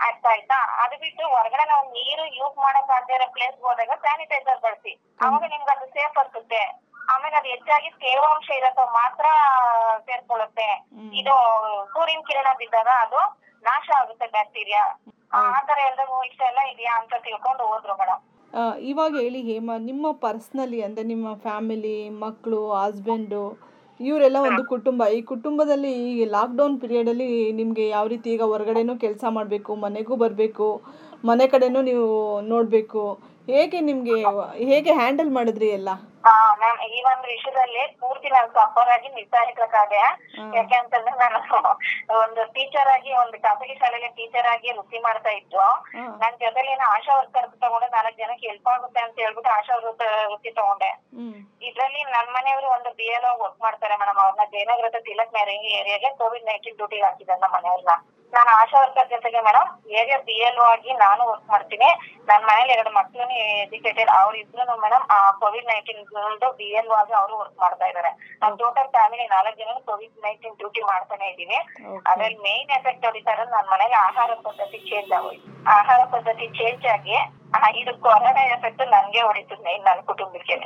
ಅರ್ಥ ಆಯ್ತಾ? ಅದು ಬಿಟ್ಟು ಹೊರಗಡೆ ನಾವು ನೀರು ಯೂಸ್ ಮಾಡಕ್ ಆಗದೆ ಇರೋ ಪ್ಲೇಸ್ ಹೋದಾಗ ಸ್ಯಾನಿಟೈಸರ್ ಬಳಸಿ. ಅವಾಗ ನಿಮ್ಗೆ ಅದು ಸೇಫ್ ಅನ್ಸುತ್ತೆ. ಆಮೇಲೆ ಅದು ಹೆಚ್ಚಾಗಿ ತೇವಾಂಶ ಇರತ್ತೋ ಮಾತ್ರ ಸೇರ್ಕೊಳ್ಳುತ್ತೆ. ಇದು ಸೂರ್ಯನ ಕಿರಣ ಬಿದ್ದಾಗ ಅದು ನಾಶ ಆಗುತ್ತೆ ಬ್ಯಾಕ್ಟೀರಿಯಾ. ಆತರ ಎಲ್ರಿಗೂ ಇಷ್ಟ ಎಲ್ಲ ಇದೆಯಾ ಅಂತ ತಿಳ್ಕೊಂಡು ಹೋದ್ರು ಮೇಡಮ್ ಇವಾಗ ಹೇಳಿ ಹೇಮ ನಿಮ್ಮ ಪರ್ಸ್ನಲಿ ಅಂದ್ರೆ ನಿಮ್ಮ ಫ್ಯಾಮಿಲಿ ಮಕ್ಕಳು ಹಸ್ಬೆಂಡು ಇವರೆಲ್ಲ ಒಂದು ಕುಟುಂಬ. ಈ ಕುಟುಂಬದಲ್ಲಿ ಈ ಲಾಕ್ಡೌನ್ ಪೀರಿಯಡಲ್ಲಿ ನಿಮಗೆ ಯಾವ ರೀತಿ ಈಗ ಹೊರಗಡೆನೂ ಕೆಲಸ ಮಾಡಬೇಕು ಮನೆಗೂ ಬರಬೇಕು ಮನೆ ಕಡೆನೂ ನೀವು ನೋಡಬೇಕು. ಹೇಗೆ ನಿಮಗೆ ಹೇಗೆ ಹ್ಯಾಂಡಲ್ ಮಾಡಿದ್ರಿ ಎಲ್ಲ? ಹಾ ಮ್ಯಾಮ್ ಈ ಒಂದು ವಿಷಯದಲ್ಲಿ ಪೂರ್ತಿ ನಾನು ಸಫರ್ ಆಗಿ ನಿಸ್ಸಹಾಯಕರಾದೆ ಯಾಕೆಂತಂದ್ರೆ ನಾನು ಒಂದು ಟೀಚರ್ ಆಗಿ ಒಂದು ಖಾಸಗಿ ಶಾಲೆಯಲ್ಲಿ ಟೀಚರ್ ಆಗಿ ವೃತ್ತಿ ಮಾಡ್ತಾ ಇದ್ದು. ನನ್ ಜೊತೆಲಿ ಏನೋ ಆಶಾ ವರ್ಕರ್ ತಗೊಂಡೆ ನಾಲ್ಕು ಜನಕ್ಕೆ ಹೆಲ್ಪ್ ಆಗುತ್ತೆ ಅಂತ ಹೇಳ್ಬಿಟ್ಟು ಆಶಾ ವೃತ್ತ ವೃತ್ತಿ ತಗೊಂಡೆ. ಇದ್ರಲ್ಲಿ ನನ್ ಮನೆಯವರು ಒಂದು ಬಿ ಎಲ್ ವರ್ಕ್ ಮಾಡ್ತಾರೆ ಮೇಡಮ್ ಅವ್ರನ್ನ ಜಯನಗರದ ತಿಲಕ್ ಮ್ಯಾರಿಂಗ್ ಏರಿಯಾಗೆ ಕೋವಿಡ್ ನೈನ್ಟೀನ್ ಡ್ಯೂಟಿಗೆ ಹಾಕಿದ್ದಾರೆ ನಮ್ಮ ಮನೆಯವ್ರನ್ನ. ನಾನು ಆಶಾ ವರ್ಕರ್ ಜೊತೆಗೆ ಮೇಡಮ್ ಹೇಗೆ ಬಿ ಎಲ್ ಆಗಿ ನಾನು ವರ್ಕ್ ಮಾಡ್ತೀನಿ. ನನ್ನ ಮನೇಲಿ ಎರಡು ಮಕ್ಕಳು ಎಜುಕೇಟೆಡ್ ಅವ್ರಿಬ್ರು madam Covid nineteen B L ಆಗಿ ಅವರು ವರ್ಕ್ ಮಾಡ್ತಾ ಇದಾರೆ. ನಾನ್ ಟೋಟಲ್ ಫ್ಯಾಮಿಲಿ ನಾಲ್ಕು ಜನ ಕೋವಿಡ್ ನೈನ್ಟೀನ್ ಡ್ಯೂಟಿ ಮಾಡ್ತಾನೆ ಇದೀವಿ. ಅದ್ರಲ್ಲಿ ಮೇನ್ ಎಫೆಕ್ಟ್ ಹೊಡಿತಾರ ನನ್ ನನ್ನ ಮನೇಲಿ ಆಹಾರ ಪದ್ಧತಿ ಚೇಂಜ್ ಆಗೋಯ್ತು. ಆಹಾರ ಪದ್ಧತಿ ಚೇಂಜ್ ಆಗಿ ಇದು ಕೊರೋನಾ ಎಫೆಕ್ಟ್ ನನ್ಗೆ ಹೊಡಿತು ಮೇನ್ ನನ್ನ ಕುಟುಂಬಕ್ಕೆ.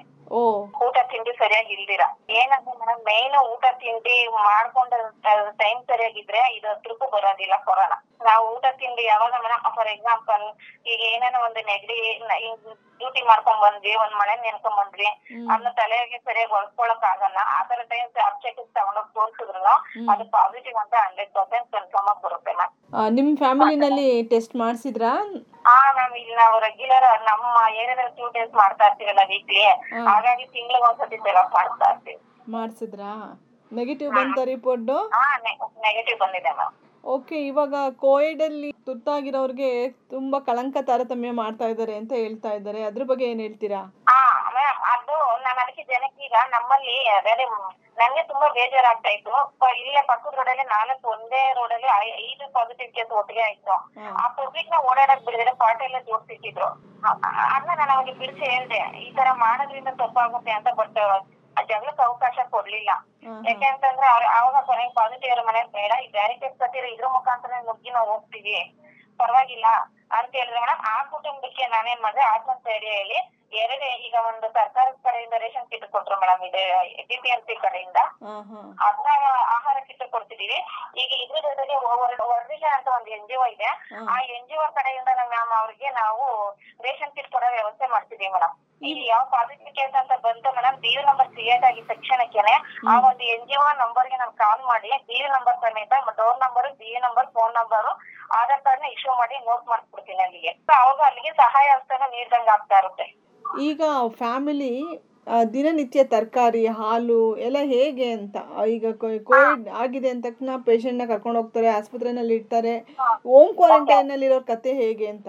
ಊಟ ತಿಂಡಿ ಸರಿಯಾಗಿ ಇಲ್ದಿರ? ಏನಂದ್ರೆ ಮೇಡಮ್ ಮೇನ್ ಊಟ ತಿಂಡಿ ಮಾಡ್ಕೊಂಡ ಟೈಮ್ ಸರಿಯಾಗಿದ್ರೆ ಇದು ಹತ್ರಕ್ಕೂ ಬರೋದಿಲ್ಲ ಕೊರೋನಾ. ನಾವು ಊಟ ತಿಂಡಿ ಯಾವಾಗ ಮೇಡಮ್ ಫಾರ್ ಎಕ್ಸಾಂಪಲ್ ಈಗ ಏನೇನೋ ಒಂದು ನೆಗಡಿ ಡ್ಯೂಟಿ ಮಾಡ್ಕೊಂಡ್ ಬಂದ್ವಿ ಒಂದ್ ಮಳೆ ನೆನ್ಕೊಂಡ್ ಬಂದ್ವಿ ಅದನ್ನ ತಲೆಗೆ ಸರಿಯಾಗಿ ಹೊಲ್ಕೊಳಕ್ ಆಗಲ್ಲ. ಆ ತರ ಟೈಮ್ ಅಬ್ಜೆಕ್ಟ್ ತಗೊಂಡೋಗ್ ತೋರ್ಸಿದ್ರು ಅದು ಪಾಸಿಟಿವ್ ಅಂತ ಹಂಡ್ರೆಡ್ ಪರ್ಸೆಂಟ್ ಕನ್ಫರ್ಮ್ ಆಗಿ ಬರುತ್ತೆ ಮ್ಯಾಮ್ ನಿಮ್ ಫ್ಯಾಮಿಲಿನಲ್ಲಿ ಟೆಸ್ಟ್ ಮಾಡಿಸಿದ್ರಾ? ಹಾ ಮ್ಯಾಮ್ ಇಲ್ಲಿ ನಾವು ರೆಗ್ಯುಲರ್ ನಮ್ಮ ಏರಿಯಾದಲ್ಲಿ ಟೂ ಡೇಸ್ ಮಾಡ್ತಾ ಇರ್ತೀವಲ್ಲ ವೀಕ್ಲಿ ಹಾಗಾಗಿ ತಿಂಗಳಿಗೆ ಒಂದ್ಸತಿ ಚೆಕಪ್ ಮಾಡ್ತಾ ಇರ್ತೀವಿ. ಮಾಡಿಸಿದ್ರಾ? ನೆಗೆಟಿವ್ ಬಂತ ರಿಪೋರ್ಟ್ ಹಾ ನೆಗೆಟಿವ್ ಬಂದಿದೆ ಮ್ಯಾಮ್ ಓಕೆ ಇವಾಗ ಕೋವಿಡಲ್ಲಿ ತುತ್ತಾಗಿರೋರ್ಗೆ ತುಂಬಾ ಕಳಂಕ ತಾರತಮ್ಯ ಮಾಡ್ತಾ ಇದ್ದಾರೆ ಅಂತ ಹೇಳ್ತಾ ಇದ್ದಾರೆ. ಅದ್ರ ಬಗ್ಗೆ ಏನ್ ಹೇಳ್ತೀರಾ? ಹಾ ನಾನು ಅದಕ್ಕೆ ಜನಕ್ಕೆ ಈಗ ನಮ್ಮಲ್ಲಿ ಅದೇ ನನ್ಗೆ ತುಂಬಾ ಬೇಜಾರಾಗ್ತಾ ಇತ್ತು. ಇಲ್ಲೇ ಪಕ್ಕದ ರೋಡಲ್ಲಿ ನಾಲ್ಕು ಒಂದೇ ರೋಡಲ್ಲಿ ಐದು ಪಾಸಿಟಿವ್ ಕೇಸ್ ಒಟ್ಟಿಗೆ ಆಯ್ತು. ಆ ಪಬ್ಲಿಕ್ನ ಓಡಾಡಕ್ ಬಿಡಿದ್ರೆ ಪಾರ್ಟಿ ಎಲ್ಲ ಜೋಡ್ಸಿಟ್ಟಿದ್ರು ಅದ್ನ ನಾನು ಅವ್ರಿಗೆ ಬಿಡಿಸಿ ಹೇಳ್ದೆ ಈ ತರ ಮಾಡೋದ್ರಿಂದ ತಪ್ಪಾಗುತ್ತೆ ಅಂತ ಬಟ್ ಜಗಳಕ್ಕೆ ಅವಕಾಶ ಕೊಡ್ಲಿಲ್ಲ. ಯಾಕೆಂತಂದ್ರೆ ಅವ್ರ ಅವಾಗ ಕೊನೆಗೆ ಪಾಸಿಟಿವ್ ಇರೋ ಮನೆ ಬೇಡ ಈ ಬ್ಯಾರಿಕೇಡ್ ಕಟ್ಟಿರೋ ಇದ್ರ ಮುಖಾಂತರ ನುಗ್ಗಿ ನಾವು ಹೋಗ್ತೀವಿ. ಪರವಾಗಿಲ್ಲ. ಅಂತ ಹೇಳಿದ್ರೆ. ಮೇಡಮ್ ಆ ಕುಟುಂಬಕ್ಕೆ ನಾನೇನ್ ಮಾಡಿದೆ ಆತ್ಮಸ್ಥೈರ್ಯಲ್ಲಿ ಎರಡೇ ಈಗ ಒಂದು ಸರ್ಕಾರದ ಕಡೆಯಿಂದ ರೇಷನ್ ಕಿಟ್ ಕೊಟ್ರು ಮೇಡಮ್ ಇದೆ ಸಿ ಕಡೆಯಿಂದ. ಅದ್ನ ಹಾ ಅದ್ರಾಗ ಆಹಾರ ಕಿಟ್ ಕೊಡ್ತಿದೀವಿ. ಈಗ ಇದ್ರ ಜೊತೆಗೆ ವರ್ದಿಷ ಅಂತ ಒಂದು ಎನ್ ಜಿ ಒ ಇದೆ. ಆ ಎನ್ ಜಿ ಒ ಕಡೆಯಿಂದ ಮ್ಯಾಮ್ ಅವ್ರಿಗೆ ನಾವು ರೇಷನ್ ಕಿಟ್ ಕೊಡೋ ವ್ಯವಸ್ಥೆ ಮಾಡ್ತಿದೀವಿ ಮೇಡಮ್ ಈಗ ಯಾವ ಪಾಸಿಟಿವ್ ಕೇಸ್ ಅಂತ ಬಂತು ಮೇಡಮ್ ಬಿ ನಂಬರ್ ಕ್ರಿಯೇಟ್ ಆಗಿ ತಕ್ಷಣಕ್ಕೇನೆ ಆ ಒಂದು ಎನ್ ಜಿ ಒ ನಂಬರ್ಗೆ ನಾನು ಕಾಲ್ ಮಾಡಿ ಬಿ ನಂಬರ್ ಸಮೇತ door number B number phone number Aadhaar ಕಾರ್ಡ್ನ ಇಶ್ಯೂ ಮಾಡಿ ನೋಟ್ ಮಾಡ್ಕೊಡ್ತೀನಿ ಅಲ್ಲಿಗೆ. ಅವಾಗ ಅಲ್ಲಿಗೆ ಸಹಾಯ ಹಸ್ತನ ನೀಡ್ದಂಗ್ ಆಗ್ತಾ ಇರುತ್ತೆ. ಈಗ ಫ್ಯಾಮಿಲಿ ದಿನನಿತ್ಯ ತರಕಾರಿ ಹಾಲು ಎಲ್ಲ ಹೇಗೆ ಅಂತ ಈಗ ಕೋವಿಡ್ ಆಗಿದೆ ಅಂತ ತಕ್ಷಣ ನ ಕರ್ಕೊಂಡು ಹೋಗ್ತಾರೆ ಆಸ್ಪತ್ರೆನಲ್ಲಿ ಇಡ್ತಾರೆ. ಹೋಮ್ ಕ್ವಾರಂಟೈನಲ್ಲಿ ಇರೋ ಕತೆ ಹೇಗೆ ಅಂತ?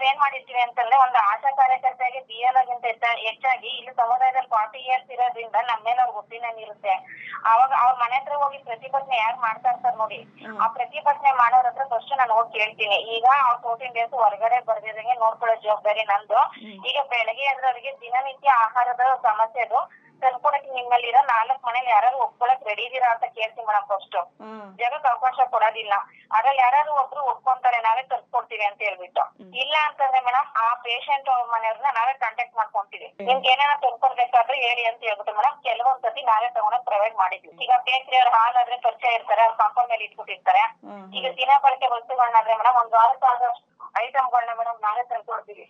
ನಾವೇನ್ ಮಾಡಿರ್ತೀವಿ ಅಂತಂದ್ರೆ ಒಂದು ಆಶಾ ಕಾರ್ಯಕರ್ತೆಗೆ ಬಿ ಎಲ್ ಗಿಂತ ಹೆಚ್ಚಾಗಿ ಇಲ್ಲಿ ಸಮುದಾಯದಲ್ಲಿ ಫಾರ್ಟಿ ಇಯರ್ಸ್ ಇರೋದ್ರಿಂದ ನಮ್ಮ ಮೇಲೆ ಅವ್ರ ಒಪಿನಿಯನ್ ಇರುತ್ತೆ. ಅವಾಗ ಅವ್ರ ಮನೆ ಹತ್ರ ಹೋಗಿ ಪ್ರತಿಭಟನೆ ಯಾರು ಮಾಡ್ತಾ ಇರ್ತಾರೆ ನೋಡಿ. ಆ ಪ್ರತಿಭಟನೆ ಮಾಡೋರ ಹತ್ರ ಫಸ್ಟ್ ನಾನು ಹೋಗಿ ಕೇಳ್ತೀನಿ. ಈಗ ಅವ್ರ ಫೋರ್ಟೀನ್ ಡೇಸ್ ಹೊರಗಡೆ ಬರ್ದಿದಂಗೆ ನೋಡ್ಕೊಳ್ಳೋ ಜವಾಬ್ದಾರಿ ನಂದು. ಈಗ ಬೆಳಗ್ಗೆ ಎದ್ರವ್ರಿಗೆ ದಿನನಿತ್ಯ ಆಹಾರದ ಸಮಸ್ಯೆ ಅದು. ತಂದ್ಕೊಡಕ್ಕೆ ನಿಮ್ಮಲ್ಲಿರೋ ನಾಲ್ಕು ಮನೇಲಿ ಯಾರು ಒಪ್ಕೊಳಕ್ ರೆಡಿ ಇದೀರಾ ಅಂತ ಕೇಳ್ತೀನಿ ಮೇಡಮ್ ಫಸ್ಟ್ ಜಗಕ್ ಅವಕಾಶ ಕೊಡೋದಿಲ್ಲ. ಅದ್ರಲ್ಲಿ ಯಾರು ಒಬ್ರು ಒಪ್ಕೊಂತಾರೆ ನಾವೇ ತರ್ಸ್ಕೊಡ್ತೀವಿ ಅಂತ ಹೇಳ್ಬಿಟ್ಟು. ಇಲ್ಲ ಅಂತಂದ್ರೆ ಮೇಡಮ್ ಆ ಪೇಷಂಟ್ ಅವ್ರ ಮನೆಯವ್ರನ್ನ ನಾವೇ ಕಾಂಟ್ಯಾಕ್ಟ್ ಮಾಡ್ಕೊಂತೀವಿ. ನಿಮ್ಗೆ ಏನೇನೋ ತಂದ್ಕೊಡ್ಬೇಕಾದ್ರೆ ಹೇಳಿ ಅಂತ ಹೇಳ್ಬಿಟ್ಟು ಮೇಡಮ್ ಕೆಲವೊಂದ್ ಸತಿ ನಾವೇ ತಗೊಂಡೋಗ್ ಪ್ರೊವೈಡ್ ಮಾಡಿದ್ವಿ. ಈಗ ಬೇಕ್ರಿ ಅವ್ರ ಆದ್ರೆ ಪರಿಚಯ ಇರ್ತಾರೆ ಅವ್ರ ಕಾಂಪೌಂಡ್ ಮೇಲೆ ಇಟ್ಬಿಟ್ಟಿರ್ತಾರೆ. ಈಗ ದಿನ ಬಳಕೆ ವಸ್ತುಗಳನ್ನಾದ್ರೆ ಮೇಡಮ್ ಒಂದ್ ವಾರಕ್ಕಾಗ ಐಟಮ್ಗಳನ್ನ ಮೇಡಮ್ ನಾವೇ ತಂದ್ಕೊಡ್ತೀವಿ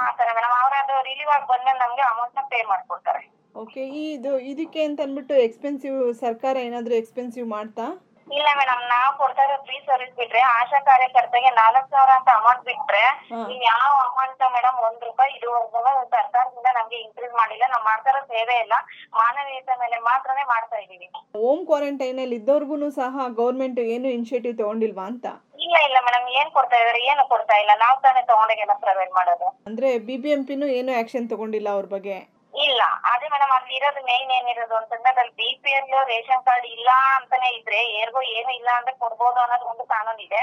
ಆ ತರ ಮೇಡಮ್ ಅವ್ರ ಅದು ರಿಲೀವ್ ಆಗಿ ಬಂದ್ಮೇಲೆ ನಮ್ಗೆ ಅಮೌಂಟ್ನ ಪೇ ಮಾಡ್ಕೊಡ್ತಾರೆ. ಓಕೆ ಇದು ಇದಕ್ಕೆ ಅಂತ ಅಂದ್ಬಿಟ್ಟು ಎಕ್ಸ್ಪೆನ್ಸಿವ್ ಸರ್ಕಾರ ಏನಾದ್ರೂ ಎಕ್ಸ್ಪೆನ್ಸಿವ್ ಮಾಡ್ತಾ? ಇಲ್ಲ ಮೇಡಮ್ ನಾವ್ ಕೊಡ್ತಾ ಇರೋ ಫ್ರೀ ಸರ್ವಿಸ್ ಬಿಟ್ರೆ ಆಶಾ ಕಾರ್ಯಕರ್ತೆಗೆ ನಾಲ್ಕ್ ಸಾವಿರ ಅಂತ ಅಮೌಂಟ್ ಬಿಟ್ರೆ ನೀವ್ ಯಾವ ಅಮೌಂಟ್ ಮೇಡಮ್ ಒಂದ್ ರೂಪಾಯಿ ಇದುವರೆಗೂ ಸರ್ಕಾರದಿಂದ ನಮ್ಗೆ ಇನ್ಕ್ರೀಸ್ ಮಾಡಿಲ್ಲ. ನಾವು ಮಾಡ್ತಾ ಇರೋ ಸೇವೆ ಎಲ್ಲ ಮಾನವೀಯತೆ ಮೇಲೆ ಮಾತ್ರನೇ ಮಾಡ್ತಾ ಇದೀವಿ ಹೋಮ್ ಕ್ವಾರಂಟೈನ್ ಅಲ್ಲಿ ಇದ್ದವ್ರಿಗೂ ಸಹ ಗೌರ್ಮೆಂಟ್ ಏನು ಇನಿಷಿಯೇಟಿವ್ ತಗೊಂಡಿಲ್ವಾ ಅಂತ? ಇಲ್ಲ ಇಲ್ಲ ಮೇಡಮ್ ಏನ್ ಕೊಡ್ತಾ ಇದಾರೆ ಏನು ಕೊಡ್ತಾ ಇಲ್ಲ. ನಾವ್ ತಾನೇ ತಗೊಂಡೋಗೆಲ್ಲ ಪ್ರೊವೈಡ್ ಮಾಡೋದು. ಅಂದ್ರೆ ಬಿಬಿಎಂಪಿನೂ ಏನು ಆಕ್ಷನ್ ತಗೊಂಡಿಲ್ಲ ಅವ್ರ ಬಗ್ಗೆ? ಇಲ್ಲ. ಅದೇ ಮೇಡಮ್ ಅಲ್ಲಿ ಇರೋದು ಮೇನ್ ಏನಿರೋದು ಅಂತಂದ್ರೆ ಅದ್ರಲ್ಲಿ B P L ration card ಇಲ್ಲ ಅಂತಾನೆ ಇದ್ರೆ ಯಾರಿಗೂ ಏನು ಇಲ್ಲ ಅಂದ್ರೆ ಕೊಡ್ಬೋದು ಅನ್ನೋದು ಒಂದು ಕಾನೂನು ಇದೆ.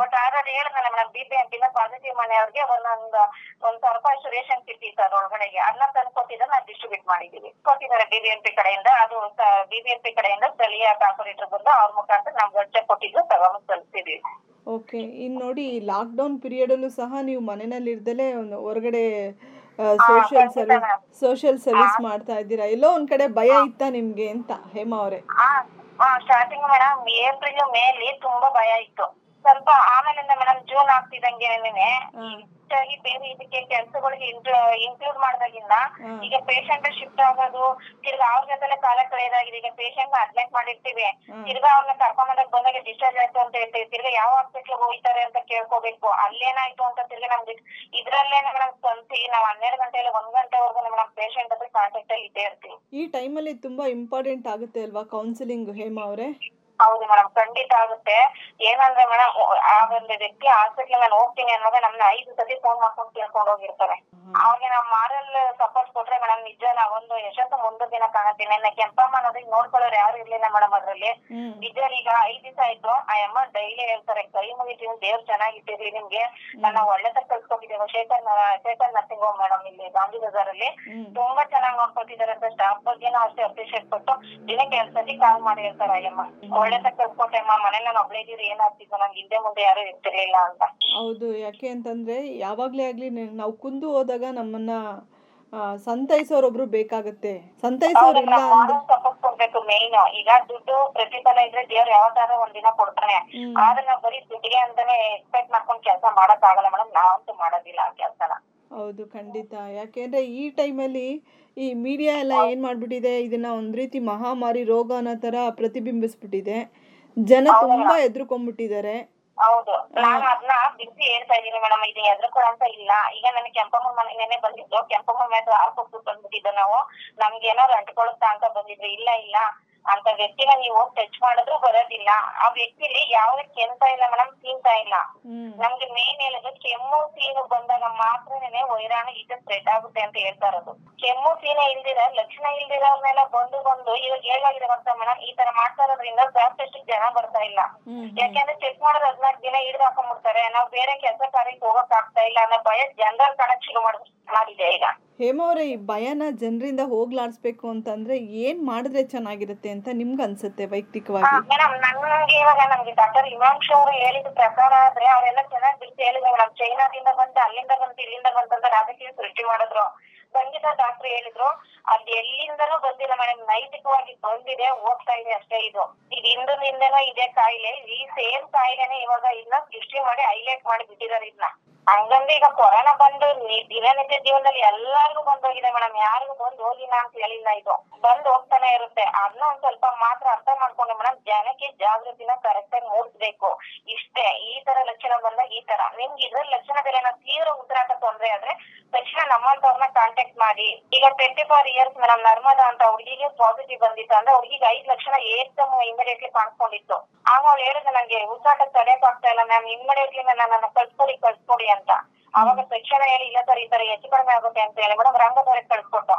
ಬಟ್ ಆದ್ರೆ ಹೇಳಿದ್ನಲ್ಲ ಮೇಡಮ್ ಬಿ ಪಿ ಎಲ್ ಇಂದ ಪಾಸಿಟಿವ್ ಮನೆಯವ್ರಿಗೆ ಒಂದೊಂದು ಒಂದ್ ಸಾವಿರ ರೂಪಾಯಿ ಅಷ್ಟು ರೇಷನ್ ಕಿಟ್ ಇತ್ತು ಒಳಗಡೆಗೆ. ಅದನ್ನ ತಂದು ಕೊಟ್ಟಿದ್ರೆ ನಾವು ಡಿಸ್ಟ್ರಿಬ್ಯೂಟ್ ಮಾಡಿದೀವಿ ಕೊಟ್ಟಿದ್ದಾರೆ ಬಿ ಬಿ ಎಂ ಪಿ ಕಡೆಯಿಂದ ಅದು ಬಿ ಬಿ ಎಂ ಪಿ ಕಡೆಯಿಂದ ಸ್ಥಳೀಯ ಕಾರ್ಪೊರೇಟರ್ ಬಂದು ಅವ್ರ ಮುಖಾಂತರ ನಮ್ಗೆ ಅರ್ಜೆ ಕೊಟ್ಟಿದ್ದು ತಗೊಂಡು ತಲುಪಿದೀವಿ ಓಕೆ ಇನ್ನು ನೋಡಿ ಲಾಕ್ಡೌನ್ ಪೀರಿಯಡಲ್ಲೂ ಸಹ ನೀವು ಮನೆಯಲ್ಲಿ ಇರ್ದಲೇ ಹೊರಗಡೆ ಸೋಷಿಯಲ್ ಸರ್ವಿಸ್. ಸೋಷಿಯಲ್ ಸರ್ವಿಸ್ ಮಾಡ್ತಾ ಇದ್ದೀರಾ? ಎಲ್ಲೋ ಒಂದ್ ಕಡೆ ಭಯ ಇತ್ತಾ ನಿಮ್ಗೆ ಅಂತ ಹೇಮಾ ಅವರೇ. ಸ್ಟಾರ್ಟಿಂಗ್ ಮೇಡಮ್ ಏಪ್ರಿಲ್ ಮೇಲಿ ತುಂಬಾ ಭಯ ಇತ್ತು. ಸ್ವಲ್ಪ ಆಮೇಲಿಂದ ಮೇಡಮ್ ಜೂನ್ ಆಗ್ತಿದಂಗೆ. ಹೆಚ್ಚಾಗಿ ಬೇರೆ ಇದಕ್ಕೆ ಕೆಲ್ಸಗಳಿಗೆ ಇನ್ಕ್ಲೂಡ್ ಮಾಡ್ದಾಗಿಂದ ಈಗ ಪೇಷಂಟ್ ಶಿಫ್ಟ್ ಆಗೋದು ತಿರ್ಗಾ ಅವ್ರ ಜೊತೆಲೆ ಕಾಲ ಕಳೆಯದಾಗಿದೆ ಈಗ ಪೇಷಂಟ್ ಅಡ್ಮಿಟ್ ಮಾಡಿರ್ತೀವಿ. ತಿರ್ಗಾ ಅವ್ರನ್ನ ಕರ್ಕೊಂಬಂದಾಗ ಬಂದಾಗ ಡಿಸ್ಚಾರ್ಜ್ ಆಯ್ತು ಅಂತ ಹೇಳ್ತೀವಿ. ತಿರ್ಗಾ ಯಾವ ಹಾಸ್ಪಿಟ್ಲ್ ಹೋಗ್ತಾರೆ ಅಂತ ಕೇಳ್ಕೋಬೇಕು. ಅಲ್ಲೇನಾಯ್ತು ಅಂತ ತಿರ್ಗಾ ನಮ್ಗೆ ಇದ್ರಲ್ಲೇನೆ ಮೇಡಮ್ ಸ್ವಂತಿ ನಾವ್ ಹನ್ನೆರಡು ಗಂಟೆಯಲ್ಲಿ ಒಂದ್ ಗಂಟೆವರೆಗೂ ಮೇಡಮ್ ಪೇಷಂಟ್ ಹತ್ರ ಕಾಂಟ್ಯಾಕ್ಟ್ ಅಲ್ಲಿ ಇದ್ದೇ ಇರ್ತೀವಿ. ಈ ಟೈಮಲ್ಲಿ ತುಂಬಾ ಇಂಪಾರ್ಟೆಂಟ್ ಆಗುತ್ತೆ ಅಲ್ವಾ ಕೌನ್ಸಿಲಿಂಗ್ ಹೇಮಾ ಅವರೇ? ಹೌದು ಮೇಡಮ್ ಖಂಡಿತ ಆಗುತ್ತೆ. ಏನಂದ್ರೆ ಮೇಡಮ್ ಆ ಒಂದು ವ್ಯಕ್ತಿ ಹಾಸ್ಪಿಟ್ಲ್ ನಾನು ಹೋಗ್ತೀನಿ ಅನ್ನೋದ ನಮ್ನ ಐದು ಸತಿ ಫೋನ್ ಮಾಡ್ಕೊಂಡು ಕೇಳ್ಕೊಂಡು ಹೋಗಿರ್ತಾರೆ. ಅವ್ರಿಗೆ ನಾವು ಮಾರಲ್ ಸಪೋರ್ಟ್ ಕೊಟ್ರೆ ಮೇಡಮ್ ನಿಜ ನಾವೊಂದು ಯಶಸ್ಸು ಮುಂದೆ ದಿನ ಕಾಣುತ್ತೀನಿ ನನ್ನ ಕೆಂಪಮ್ಮ ಅನ್ನೋದಕ್ಕೆ ನೋಡ್ಕೊಳ್ಳೋರು ಯಾರು ಇರ್ಲಿಲ್ಲ ಮೇಡಮ್ ಅದ್ರಲ್ಲಿ. ನಿಜ ಈಗ ಐದ್ ದಿವಸ ಆಯ್ತು. ಆ ಅಮ್ಮ ಡೈಲಿ ಹೇಳ್ತಾರೆ ಕೈ ಮುಗಿತೀನಿ ದೇವ್ರು ಚೆನ್ನಾಗಿಟ್ಟಿರ್ಲಿ ನಿಮ್ಗೆ. ನನ್ನ ಒಳ್ಳೆತನ ಕಲ್ಸ್ಕೊಂಡಿದ್ದೇವೆ Shekhar Shekhar nursing home madam ಇಲ್ಲಿ ಗಾಂಧಿ ಬಜಾರ್ ಅಲ್ಲಿ ತುಂಬಾ ಚೆನ್ನಾಗಿ ನೋಡ್ಕೊತಿದಾರೆ ಅಂತ ಸ್ಟಾಫ್ ಬಗ್ಗೆನೂ ಅಷ್ಟೇ ಅಪ್ರಿಶಿಯೇಟ್ ಕೊಟ್ಟು ದಿನಕ್ಕೆ ಎರಡ್ ಸತಿ ಕಾಲ್ ಮಾಡಿ ಹೇಳ್ತಾರೆ ಅಯ್ಯಮ್ಮ. ಒಳ್ಳೆತನ ಕಳ್ಸ್ಕೊಟ್ಟೆ ಅಮ್ಮ. ಮನೇಲಿ ನಾನು ಒಬ್ಳೆ ಇದ್ದೀರಿ ಏನಾಗ್ತಿತ್ತು ನಂಗೆ ಹಿಂದೆ ಮುಂದೆ ಯಾರು ಇರ್ತಿರ್ಲಿಲ್ಲ ಅಂತ. ಹೌದು. ಯಾಕೆ ಅಂತಂದ್ರೆ ಯಾವಾಗ್ಲೇ ಆಗ್ಲಿ ನಾವು ಕುಂದು ಹೋದಾಗ ನಮ್ಮನ್ನ ಸಂತೈಸೋರೊಬ್ರು ಬೇಕಾಗತ್ತೆ. ಸಂತೈಸೋರ್ ಇಲ್ಲ ಅಂದ್ರೆ ಸಪೋರ್ಟ್ ಕೊಡ್ಬೇಕು ಮೇನ್ ಈಗ ದುಡ್ಡು ಪ್ರತಿಫಲ ಇದ್ರೆ ದೇವ್ರು ಯಾವತ್ತಾದ್ರೂ ಒಂದಿನ ಕೊಡ್ತಾನೆ. ಆದ್ರೆ ನಾವ್ ಬರೀ ದುಡ್ಡಿಗೆ ಅಂತಾನೆ ಎಕ್ಸ್ಪೆಕ್ಟ್ ಮಾಡ್ಕೊಂಡ್ ಕೆಲಸ ಮಾಡಕ್ ಆಗಲ್ಲ. ಮೇಡಮ್ ನಾವಂತೂ ಮಾಡೋದಿಲ್ಲ ಆ ಕೆಲ್ಸನ. ಹೌದು ಖಂಡಿತ. ಯಾಕೆಂದ್ರೆ ಈ ಟೈಮಲ್ಲಿ ಈ ಮೀಡಿಯಾ ಎಲ್ಲ ಏನ್ ಮಾಡ್ಬಿಟ್ಟಿದೆ ಇದನ್ನ ಒಂದ್ ರೀತಿ ಮಹಾಮಾರಿ ರೋಗ ಅನ್ನೋ ತರ ಪ್ರತಿಬಿಂಬಿಸ್ಬಿಟ್ಟಿದೆ. ಜನ ತುಂಬಾ ಎದ್ರುಕೊಂಡ್ಬಿಟ್ಟಿದ್ದಾರೆ ಹೌದು. ನಾನು ಅದನ್ನ ಬಿಸಿ ಹೇಳ್ತಾ ಇದೀನಿ ಮೇಡಮ್ ಇದು ಎದ್ರುಕೊಳ ಅಂತ ಇಲ್ಲ. ಈಗ ನನಗೆ ಕೆಂಪಮ್ಮ ಮನೆ ನೆನೆ ಬಂದಿದ್ದು ಕೆಂಪಮ್ಮ ಮೇಲೆ ಕೊಟ್ಟು ಬಂದ್ಬಿಟ್ಟಿದ್ದು ನಾವು. ನಮ್ಗೆ ಏನಾದ್ರು ಅಂಟ್ಕೊಳುತ್ತಾ ಅಂತ ಬಂದಿದ್ರು. ಇಲ್ಲ ಇಲ್ಲ. ಅಂತ ವ್ಯಕ್ತಿನ ನೀವು ಟಚ್ ಮಾಡಿದ್ರು ಬರೋದಿಲ್ಲ. ಆ ವ್ಯಕ್ತಿಲಿ ಯಾವ್ದು ಕೆಂತ ಇಲ್ಲ ಮೇಡಮ್ ತಿಂತಾ ಇಲ್ಲ. ನಮ್ಗೆ ಮೇನ್ ಹೇಳೋದು ಕೆಮ್ಮು ಸೀನು ಬಂದಾಗ ಮಾತ್ರನೇ ವೈರಾಣು ಈಗ ಸ್ಪ್ರೆಡ್ ಆಗುತ್ತೆ ಅಂತ ಹೇಳ್ತಾ ಇರೋದು. ಕೆಮ್ಮು ಸೀನೆ ಇಲ್ದಿರ ಲಕ್ಷಣ ಇಲ್ದಿರೋರ್ನೆಲ್ಲ ಬಂದು ಬಂದು ಇವಾಗ ಏನಾಗಿದೆ ಗೊತ್ತಾ ಮೇಡಮ್ ಈ ತರ ಮಾಡ್ತಾ ಇರೋದ್ರಿಂದ ಜಾಸ್ತಿ ಜನ ಬರ್ತಾ ಇಲ್ಲ. ಯಾಕಂದ್ರೆ ಚೆಕ್ ಮಾಡೋದು ಹದ್ನಾಲ್ಕು ದಿನ ಹಿಡ್ದು ಹಾಕೊಂಡ್ಬಿಡ್ತಾರೆ. ನಾವ್ ಬೇರೆ ಕೆಲಸ ಕಾರ್ಯಕ್ಕೆ ಹೋಗಕ್ ಆಗ್ತಾ ಇಲ್ಲ ಅನ್ನೋ ಭಯ ಜನರಲ್ ಕಾಣಕ್ ಶುರು ಮಾಡ್ ಮಾಡಿದೆ ಈಗ. ಹೇಮಾ ಅವರೇ ಈ ಭಯನ ಜನರಿಂದ ಹೋಗ್ಲಾಡಿಸ್ಬೇಕು ಅಂತಂದ್ರೆ ಏನ್ ಮಾಡಿದ್ರೆ ಚೆನ್ನಾಗಿರುತ್ತೆ ಅಂತ ನಿಮ್ಗೆ ಅನ್ಸುತ್ತೆ ವೈಯಕ್ತಿಕವಾಗಿ? ಮೇಡಮ್ ನನ್ಗೆ ಇವಾಗ ನಮ್ಗೆ ಡಾಕ್ಟರ್ ಹಿಮಾಂಶು ಅವರು ಹೇಳಿದ ಪ್ರಕಾರ ಆದ್ರೆ ಅವರೆಲ್ಲ ಚೆನ್ನಾಗಿ ಬಿಡಿಸಿ ಹೇಳಿದ್ರು ಮೇಡಮ್ ಚೈನಾದಿಂದ ಬಂತು ಅಲ್ಲಿಂದ ಬಂತು ಇಲ್ಲಿಂದ ಬಂತು ಅಂತ ರಾಜಕೀಯ ಸೃಷ್ಟಿ ಮಾಡಿದ್ರು. ಖಂಡಿತ ಡಾಕ್ಟರ್ ಹೇಳಿದ್ರು ಅದ್ ಎಲ್ಲಿಂದನೂ ಬಂದಿಲ್ಲ ಮೇಡಮ್ ನೈತಿಕವಾಗಿ ಬಂದಿದೆ ಹೋಗ್ತಾ ಇದೆ ಅಷ್ಟೇ ಇದು. ಇದು ಹಿಂದಿನಿಂದನೂ ಇದೆ ಕಾಯಿಲೆ ಈ ಸೇಮ್ ಕಾಯಿಲೆನೆ ಇವಾಗ ಇನ್ನ ಸೃಷ್ಟಿ ಮಾಡಿ ಹೈಲೈಟ್ ಮಾಡಿ ಬಿಟ್ಟಿದ್ದಾರೆ ಇದನ್ನ ಹಂಗಂದ್ರೆ ಈಗ ಕೊರೋನಾ ಬಂದು ದಿನನಿತ್ಯ ಜೀವನದಲ್ಲಿ ಎಲ್ಲಾರ್ಗು ಬಂದೋಗಿದೆ ಮೇಡಮ್. ಯಾರಿಗೂ ಬಂದು ಹೋಗಿಲ್ಲ ಅಂತ ಹೇಳಿಲ್ಲ ಇದು. ಬಂದು ಹೋಗ್ತಾನೆ ಇರುತ್ತೆ. ಅದನ್ನ ಒಂದ್ ಸ್ವಲ್ಪ ಮಾತ್ರ ಅರ್ಥ ಮಾಡ್ಕೊಂಡು ಮೇಡಮ್, ಜನಕ್ಕೆ ಜಾಗೃತಿನ ಕರೆಕ್ಟ್ ಆಗಿ ಮೂಡಿಸ್ಬೇಕು. ಇಷ್ಟೇ. ಈ ತರ ಲಕ್ಷಣ ಬಂದಾಗ ಈ ತರ. ನಿಮ್ಗೆ ಇದ್ರ ಲಕ್ಷಣದಲ್ಲಿ ಏನೋ ತೀವ್ರ ಉಸಿರಾಟ ತೊಂದ್ರೆ ಆದ್ರೆ ತಕ್ಷಣ ನಮ್ಮಂತವ್ರನ್ನ ಕಾಂಟ್ಯಾಕ್ಟ್ ಮಾಡಿ. ಈಗ twenty four years madam, Narmada ಅಂತ ಹುಡುಗಿಗೆ ಪಾಸಿಟಿವ್ ಬಂದಿತ್ತು. ಅಂದ್ರೆ ಹುಡುಗಿಗೆ ಐದ್ ಲಕ್ಷಣ ಏಕ್ದಮ್ ಇಮಿಡಿಯೇಟ್ಲಿ ಕಾಣಿಸ್ಕೊಂಡಿತ್ತು ಆಗ ಅವ್ಳು ಹೇಳಿದ್ರು ನಂಗೆ, ಉಸಿರಾಟ ತಡೆಯಕ್ ಆಗ್ತಾ ಇಲ್ಲ ಮ್ಯಾಮ್. ಇಮಿಡಿಯೇಟ್ಲಿ ನನ್ನ ಕಳ್ಸ್ಕೊಡಿ ಕಳ್ಸ್ಕೊಡಿ ಅಂತ. ಅವಾಗ ತಕ್ಷಣ ಹೇಳಿ ಇಲ್ಲ ಸರ್ ಈ ತರ ಹೆಚ್ಚು ಕಡಿಮೆ ಆಗುತ್ತೆ ಅಂತ ಹೇಳಿ ಮೇಡಮ್ ರಂಗದವ್ರಿಗೆ ಕಳ್ಸ್ಕೊಟ್ಟು.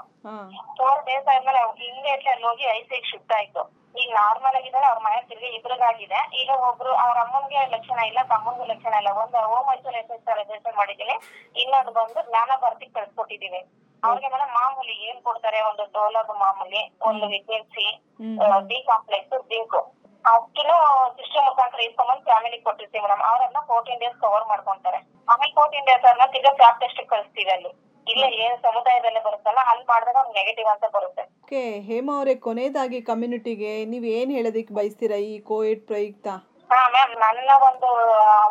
ಫೋರ್ ಡೇಸ್ ಆದ್ಮೇಲೆ ಅವ್ರಿಗೆ ಹಿಂದೆ ಅಲ್ಲಿ ಹೋಗಿ ಐಸಿಗೆ ಶಿಫ್ಟ್ ಆಯ್ತು. ಈಗ ನಾರ್ಮಲ್ ಆಗಿದ್ದಾರೆ ಅವ್ರ ಮನೆ ತಿರ್ಗಿ ಇಬ್ರಿಗಾಗಿದೆ. ಈಗ ಒಬ್ರು ಅವ್ರ ಅಮ್ಮನ್ಗೆ ಲಕ್ಷಣ ಇಲ್ಲ ತಮ್ಮನ್ಗೂ ಲಕ್ಷಣ ಇಲ್ಲ. ಒಂದು ಹೋಮ್ ಐಸೋಲೇಷನ್ ರಿಜಿಸ್ಟರ್ ಮಾಡಿದೀನಿ ಇನ್ನೊಂದು ಬಂದು ಜ್ಞಾನ ಭಾರತಿಗೆ ಕಳ್ಸ್ಕೊಟ್ಟಿದೀವಿ ಅವ್ರಿಗೆ ಮೇಡಮ್ ಮಾಮೂಲಿ ಏನ್ ಕೊಡ್ತಾರೆ? ಒಂದು ಡೋಲಾಗ್ ಮಾಮೂಲಿ ಒಂದು vitamin C hmm. B complex zinc ಅಕ್ಕಿನೂ system ಮುಖಾಂತರ ಇಸ್ಕೊಂಡ್ಬಂದು ಫ್ಯಾಮಿಲಿ ಕೊಟ್ಟಿರ್ತೀವಿ ಮೇಡಮ್ ಅವರನ್ನ ಫೋರ್ಟೀನ್ ಡೇಸ್ ಕವರ್ ಮಾಡ್ಕೊಂತಾರೆ. ಆಮೇಲೆ ಫೋರ್ಟೀನ್ ಡೇಸ್ ಅವ್ರನ್ನ ತಿರ್ಗಾ ಸ್ಯಾಪ್ ಟೆಸ್ಟ್ ಕಳಿಸ್ತೀವಿ ಅಲ್ಲಿ. ಇಲ್ಲ ಏನ್ ಸಮುದಾಯದಲ್ಲೇ ಬರುತ್ತಲ್ಲ ಅಲ್ಲಿ ಮಾಡಿದಾಗ ನೆಗೆಟಿವ್ ಅಂತ ಬರುತ್ತೆ. ಓಕೆ ಹೇಮಾ ಅವರೇ ಕೊನೆಯದಾಗಿ ಕಮ್ಯುನಿಟಿಗೆ ನೀವ್ ಏನ್ ಹೇಳೋದಿಕ್ ಬಯಸ್ತೀರಾ ಈ ಕೋವಿಡ್ ಪ್ರಯುಕ್ತ? ಹಾ ಮ್ಯಾಮ್ ನನ್ನ ಒಂದು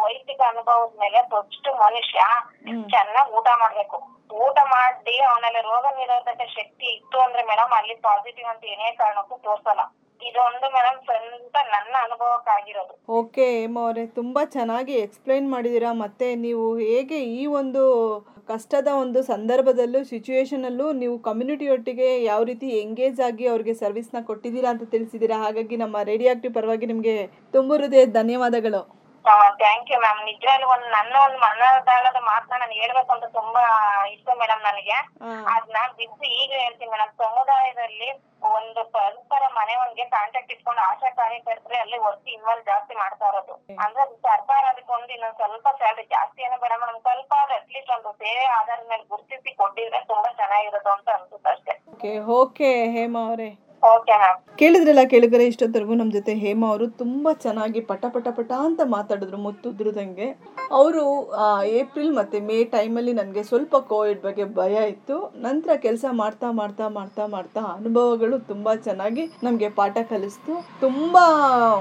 ವೈಯಕ್ತಿಕ ಅನುಭವದ ಮೇಲೆ ಫಸ್ಟ್ ಮನುಷ್ಯ. ಚೆನ್ನಾಗಿ ಊಟ ಮಾಡ್ಬೇಕು. ಊಟ ಮಾಡಿ ಅವನಲ್ಲಿ ರೋಗ ನಿರೋಧಕ ಶಕ್ತಿ ಇತ್ತು ಅಂದ್ರೆ ಮೇಡಮ್ ಅಲ್ಲಿ ಪಾಸಿಟಿವ್ ಅಂತ ಏನೇ ಕಾರಣಕ್ಕೂ ತೋರ್ಸಲ್ಲ. ಅನುಭವಕ್ಕಾಗಿರೋದು ಓಕೆ ಹೇಮ ಅವರೇ ತುಂಬಾ ಚೆನ್ನಾಗಿ ಎಕ್ಸ್ಪ್ಲೈನ್ ಮಾಡಿದೀರಾ ಮತ್ತೆ ನೀವು ಹೇಗೆ ಈ ಒಂದು ಕಷ್ಟದ ಒಂದು ಸಂದರ್ಭದಲ್ಲೂ ಸಿಚುವೇಶನಲ್ಲೂ ನೀವು ಕಮ್ಯುನಿಟಿಯೊಟ್ಟಿಗೆ ಯಾವ ರೀತಿ ಎಂಗೇಜ್ ಆಗಿ ಅವ್ರಿಗೆ ಸರ್ವಿಸ್ನ ಕೊಟ್ಟಿದ್ದೀರಾ ಅಂತ ತಿಳಿಸಿದ್ದೀರಾ. ಹಾಗಾಗಿ ನಮ್ಮ ರೇಡಿಯೋ ಪರವಾಗಿ ನಿಮಗೆ ತುಂಬ ಹೃದಯದ ಧನ್ಯವಾದಗಳು. ಥ್ಯಾಂಕ್ ಯು ಮ್ಯಾಮ್ ನಿಜವಾಗ್ಲೂ ಒಂದ್ ನನ್ನ ಒಂದ್ ಮನದಾಳದ ಮಾತನ್ನ ನಾನು ಹೇಳ್ಬೇಕು ಅಂತ ತುಂಬಾ ಇಷ್ಟ ಮೇಡಮ್ ನನಗೆ. ಅದ್ ಅದ್ನ ಬಿದ್ದು ಈಗ ಹೇಳ್ತೀನಿ ಮೇಡಮ್ ಸಮುದಾಯದಲ್ಲಿ ಒಂದು ಪರಸ್ಪರ ಮನೆ ಒಂದ್ಗೆ ಕಾಂಟ್ಯಾಕ್ಟ್ ಇಟ್ಕೊಂಡು ಆಶಾ ಕಾರ್ಯಕರ್ತರೆ ಅಲ್ಲಿ ವರ್ಕ್ ಇನ್ವಾಲ್ವ್ ಜಾಸ್ತಿ ಮಾಡ್ತಾ ಇರೋದು. ಅಂದ್ರೆ ಸರ್ಕಾರ ಅದಕ್ಕೊಂದು ಇನ್ನೊಂದ್ ಸ್ವಲ್ಪ ಸ್ಯಾಲ್ರಿ ಜಾಸ್ತಿ ಏನೋ ಬೇಡ ಮೇಡಮ್ ಸ್ವಲ್ಪ ಅಟ್ಲೀಸ್ಟ್ ಒಂದು ಸೇವೆ ಆಧಾರದ ಮೇಲೆ ಗುರುತಿಸಿ ಕೊಟ್ಟಿದ್ರೆ ತುಂಬಾ ಚೆನ್ನಾಗಿರೋದು ಅಂತ ಅನ್ಸುತ್ತೆ ಅಷ್ಟೇ. ಓಕೆ ಹೇಮಾ ಅವರೇ. ಕೇಳಿದ್ರಲ್ಲ ಕೇಳಿದ್ರೆ ಇಷ್ಟೊತ್ತರೆಗೂ ನಮ್ಮ ಜೊತೆ ಹೇಮಾ ಅವರು ತುಂಬಾ ಚೆನ್ನಾಗಿ ಪಟ ಪಟ ಪಟ ಅಂತ ಮಾತಾಡಿದ್ರು, ಮುತ್ತುದ್ರದಂಗೆ. ಅವರು ಏಪ್ರಿಲ್ ಮತ್ತೆ ಮೇ ಟೈಮಲ್ಲಿ ನನಗೆ ಸ್ವಲ್ಪ ಕೋವಿಡ್ ಬಗ್ಗೆ ಭಯ ಇತ್ತು. ನಂತರ ಕೆಲಸ ಮಾಡ್ತಾ ಮಾಡ್ತಾ ಮಾಡ್ತಾ ಮಾಡ್ತಾ ಅನುಭವಗಳು ತುಂಬಾ ಚೆನ್ನಾಗಿ ನಮಗೆ ಪಾಠ ಕಲಿಸ್ತು. ತುಂಬಾ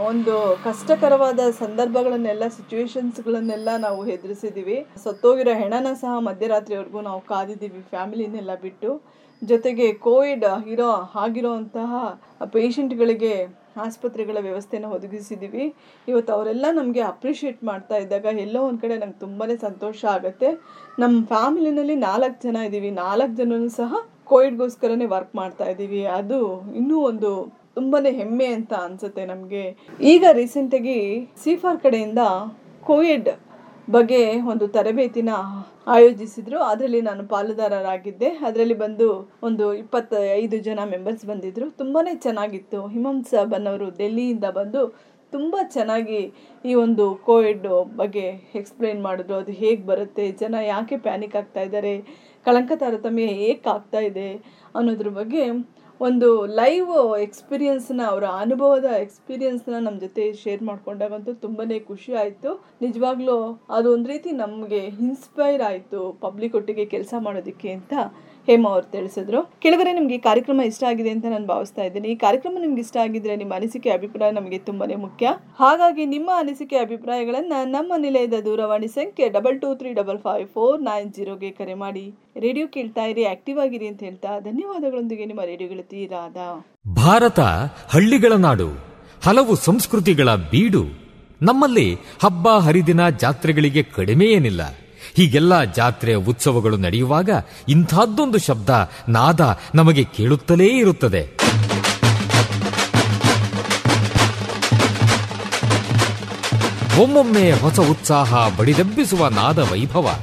ಒಂದು ಕಷ್ಟಕರವಾದ ಸಂದರ್ಭಗಳನ್ನೆಲ್ಲ ಸಿಚುವೇಶನ್ಸ್ಗಳನ್ನೆಲ್ಲ ನಾವು ಎದುರಿಸಿದೀವಿ ಸತ್ತೋಗಿರೋ ಹೆಣನ ಸಹ ಮಧ್ಯರಾತ್ರಿವರೆಗೂ ನಾವು ಕಾದಿದ್ದೀವಿ, ಫ್ಯಾಮಿಲಿನೆಲ್ಲ ಬಿಟ್ಟು. ಜೊತೆಗೆ ಕೋವಿಡ್ ಇರೋ ಆಗಿರೋಂತಹ ಪೇಷಂಟ್ಗಳಿಗೆ ಆಸ್ಪತ್ರೆಗಳ ವ್ಯವಸ್ಥೆನ ಒದಗಿಸಿದ್ದೀವಿ ಇವತ್ತು ಅವರೆಲ್ಲ ನಮಗೆ ಅಪ್ರಿಷಿಯೇಟ್ ಮಾಡ್ತಾ ಇದ್ದಾಗ ಎಲ್ಲೋ ಒಂದು ಕಡೆ ನಂಗೆ ತುಂಬಾ ಸಂತೋಷ ಆಗುತ್ತೆ. ನಮ್ಮ ಫ್ಯಾಮಿಲಿನಲ್ಲಿ ನಾಲ್ಕು ಜನ ಇದ್ದೀವಿ ನಾಲ್ಕು ಜನನೂ ಸಹ ಕೋವಿಡ್ಗೋಸ್ಕರನೇ ವರ್ಕ್ ಮಾಡ್ತಾ ಇದ್ದೀವಿ ಅದು ಇನ್ನೂ ಒಂದು ತುಂಬಾ ಹೆಮ್ಮೆ ಅಂತ ಅನಿಸುತ್ತೆ ನಮಗೆ. ಈಗ ರೀಸೆಂಟಾಗಿ ಸಿಫಾರ್ ಕಡೆಯಿಂದ ಕೋವಿಡ್ ಬಗ್ಗೆ ಒಂದು ತರಬೇತಿನ ಆಯೋಜಿಸಿದ್ರು. ಅದರಲ್ಲಿ ನಾನು ಪಾಲುದಾರರಾಗಿದ್ದೆ. ಅದರಲ್ಲಿ ಬಂದು ಒಂದು ಇಪ್ಪತ್ತೈದು ಜನ ಮೆಂಬರ್ಸ್ ಬಂದಿದ್ರು. ತುಂಬಾ ಚೆನ್ನಾಗಿತ್ತು. ಹಿಮಂಸ ಬನ್ನವರು ಡೆಲ್ಲಿಯಿಂದ ಬಂದು ತುಂಬ ಚೆನ್ನಾಗಿ ಈ ಒಂದು ಕೋವಿಡ್ ಬಗ್ಗೆ ಎಕ್ಸ್ಪ್ಲೇನ್ ಮಾಡಿದ್ರು. ಅದು ಹೇಗೆ ಬರುತ್ತೆ? ಜನ ಯಾಕೆ ಪ್ಯಾನಿಕ್ ಆಗ್ತಾ ಇದ್ದಾರೆ? ಕಳಂಕ ತಾರತಮ್ಯ ಏಕೆ ಆಗ್ತಾ ಇದೆ ಅನ್ನೋದ್ರ ಬಗ್ಗೆ ಒಂದು ಲೈವ್ ಎಕ್ಸ್ಪೀರಿಯನ್ಸ್ನ ಅವರ ಅನುಭವದ ಎಕ್ಸ್ಪೀರಿಯನ್ಸ್ನ ನಮ್ಮ ಜೊತೆ ಶೇರ್ ಮಾಡ್ಕೊಂಡಾಗಂತೂ ತುಂಬಾ ಖುಷಿ ಆಯಿತು. ನಿಜವಾಗ್ಲೂ ಅದು ಒಂದು ರೀತಿ ನಮಗೆ ಇನ್ಸ್ಪೈರ್ ಆಯಿತು ಪಬ್ಲಿಕ್ ಒಟ್ಟಿಗೆ ಕೆಲಸ ಮಾಡೋದಕ್ಕೆ ಅಂತ. ಹೇಮ ಅವ್ರು ತಿಳಿಸಿದ್ರು. ಕೆಳಗಡೆ ನಿಮಗೆ ಈ ಕಾರ್ಯಕ್ರಮ ಇಷ್ಟ ಆಗಿದೆ ಅಂತ ನಾನು ಭಾವಿಸ್ತಾ ಇದ್ದೀನಿ. ಈ ಕಾರ್ಯಕ್ರಮ ನಿಮ್ಗೆ ಇಷ್ಟ ಆಗಿದ್ರೆ ನಿಮ್ಮ ಅನಿಸಿಕೆ ಅಭಿಪ್ರಾಯ ನಮಗೆ ತುಂಬಾನೇ ಮುಖ್ಯ. ಹಾಗಾಗಿ ನಿಮ್ಮ ಅನಿಸಿಕೆ ಅಭಿಪ್ರಾಯಗಳನ್ನು ನಮ್ಮ ನಿಲಯದ ದೂರವಾಣಿ ಸಂಖ್ಯೆ double two three double five four nine ಜೀರೋಗೆ ಕರೆ ಮಾಡಿ. ರೇಡಿಯೋ ಕೇಳ್ತಾ ಇರಿ, ಆಕ್ಟಿವ್ ಆಗಿರಿ ಅಂತ ಹೇಳ್ತಾ ಧನ್ಯವಾದಗಳೊಂದಿಗೆ ನಿಮ್ಮ ರೇಡಿಯೋಗಳು ರಾಧಾ ಭಾರತ, ಹಳ್ಳಿಗಳ ನಾಡು. ಹಲವು ಸಂಸ್ಕೃತಿಗಳ ಬೀಡು. ನಮ್ಮಲ್ಲಿ ಹಬ್ಬ ಹರಿದಿನ ಜಾತ್ರೆಗಳಿಗೆ ಕಡಿಮೆ ಏನಿಲ್ಲ ಹೀಗೆಲ್ಲ ಜಾತ್ರೆ ಉತ್ಸವಗಳು ನಡೆಯುವಾಗ ಇಂಥದ್ದೊಂದು ಶಬ್ದ ನಾದ ನಮಗೆ ಕೇಳುತ್ತಲೇ ಇರುತ್ತದೆ. ಒಮ್ಮೊಮ್ಮೆ ಹೊಸ ಉತ್ಸಾಹ ಬಡಿದೆಬ್ಬಿಸುವ ನಾದ ವೈಭವ.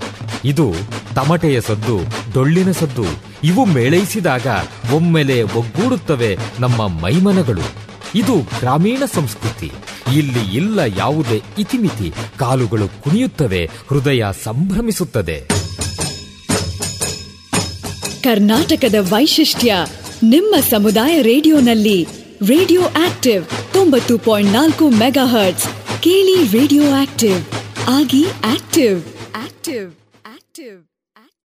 ಇದು ತಮಟೆಯ ಸದ್ದು, ಡೊಳ್ಳಿನ ಸದ್ದು, ಇವು ಮೇಳೈಸಿದಾಗ ಒಮ್ಮೆಲೆ ಒಗ್ಗೂಡುತ್ತವೆ ನಮ್ಮ ಮೈಮನಗಳು. ಇದು ಗ್ರಾಮೀಣ ಸಂಸ್ಕೃತಿ. ಇಲ್ಲಿ ಇಲ್ಲ ಯಾವುದೇ ಇತಿಮಿತಿ. ಕಾಲುಗಳು ಕುಣಿಯುತ್ತವೆ, ಹೃದಯ ಸಂಭ್ರಮಿಸುತ್ತದೆ. ಕರ್ನಾಟಕದ ವೈಶಿಷ್ಟ್ಯ, ನಿಮ್ಮ ಸಮುದಾಯ ರೇಡಿಯೋನಲ್ಲಿ ರೇಡಿಯೋ ಆಕ್ಟಿವ್ ತೊಂಬತ್ತು ಪಾಯಿಂಟ್ ನಾಲ್ಕು ಮೆಗಾ ಹರ್ಟ್ಸ್ ಕೇಳಿ ರೇಡಿಯೋ ಆಕ್ಟಿವ್. ಆಗಿ ಆಕ್ಟಿವ್. ಆಕ್ಟಿವ್. ಆಕ್ಟಿವ್.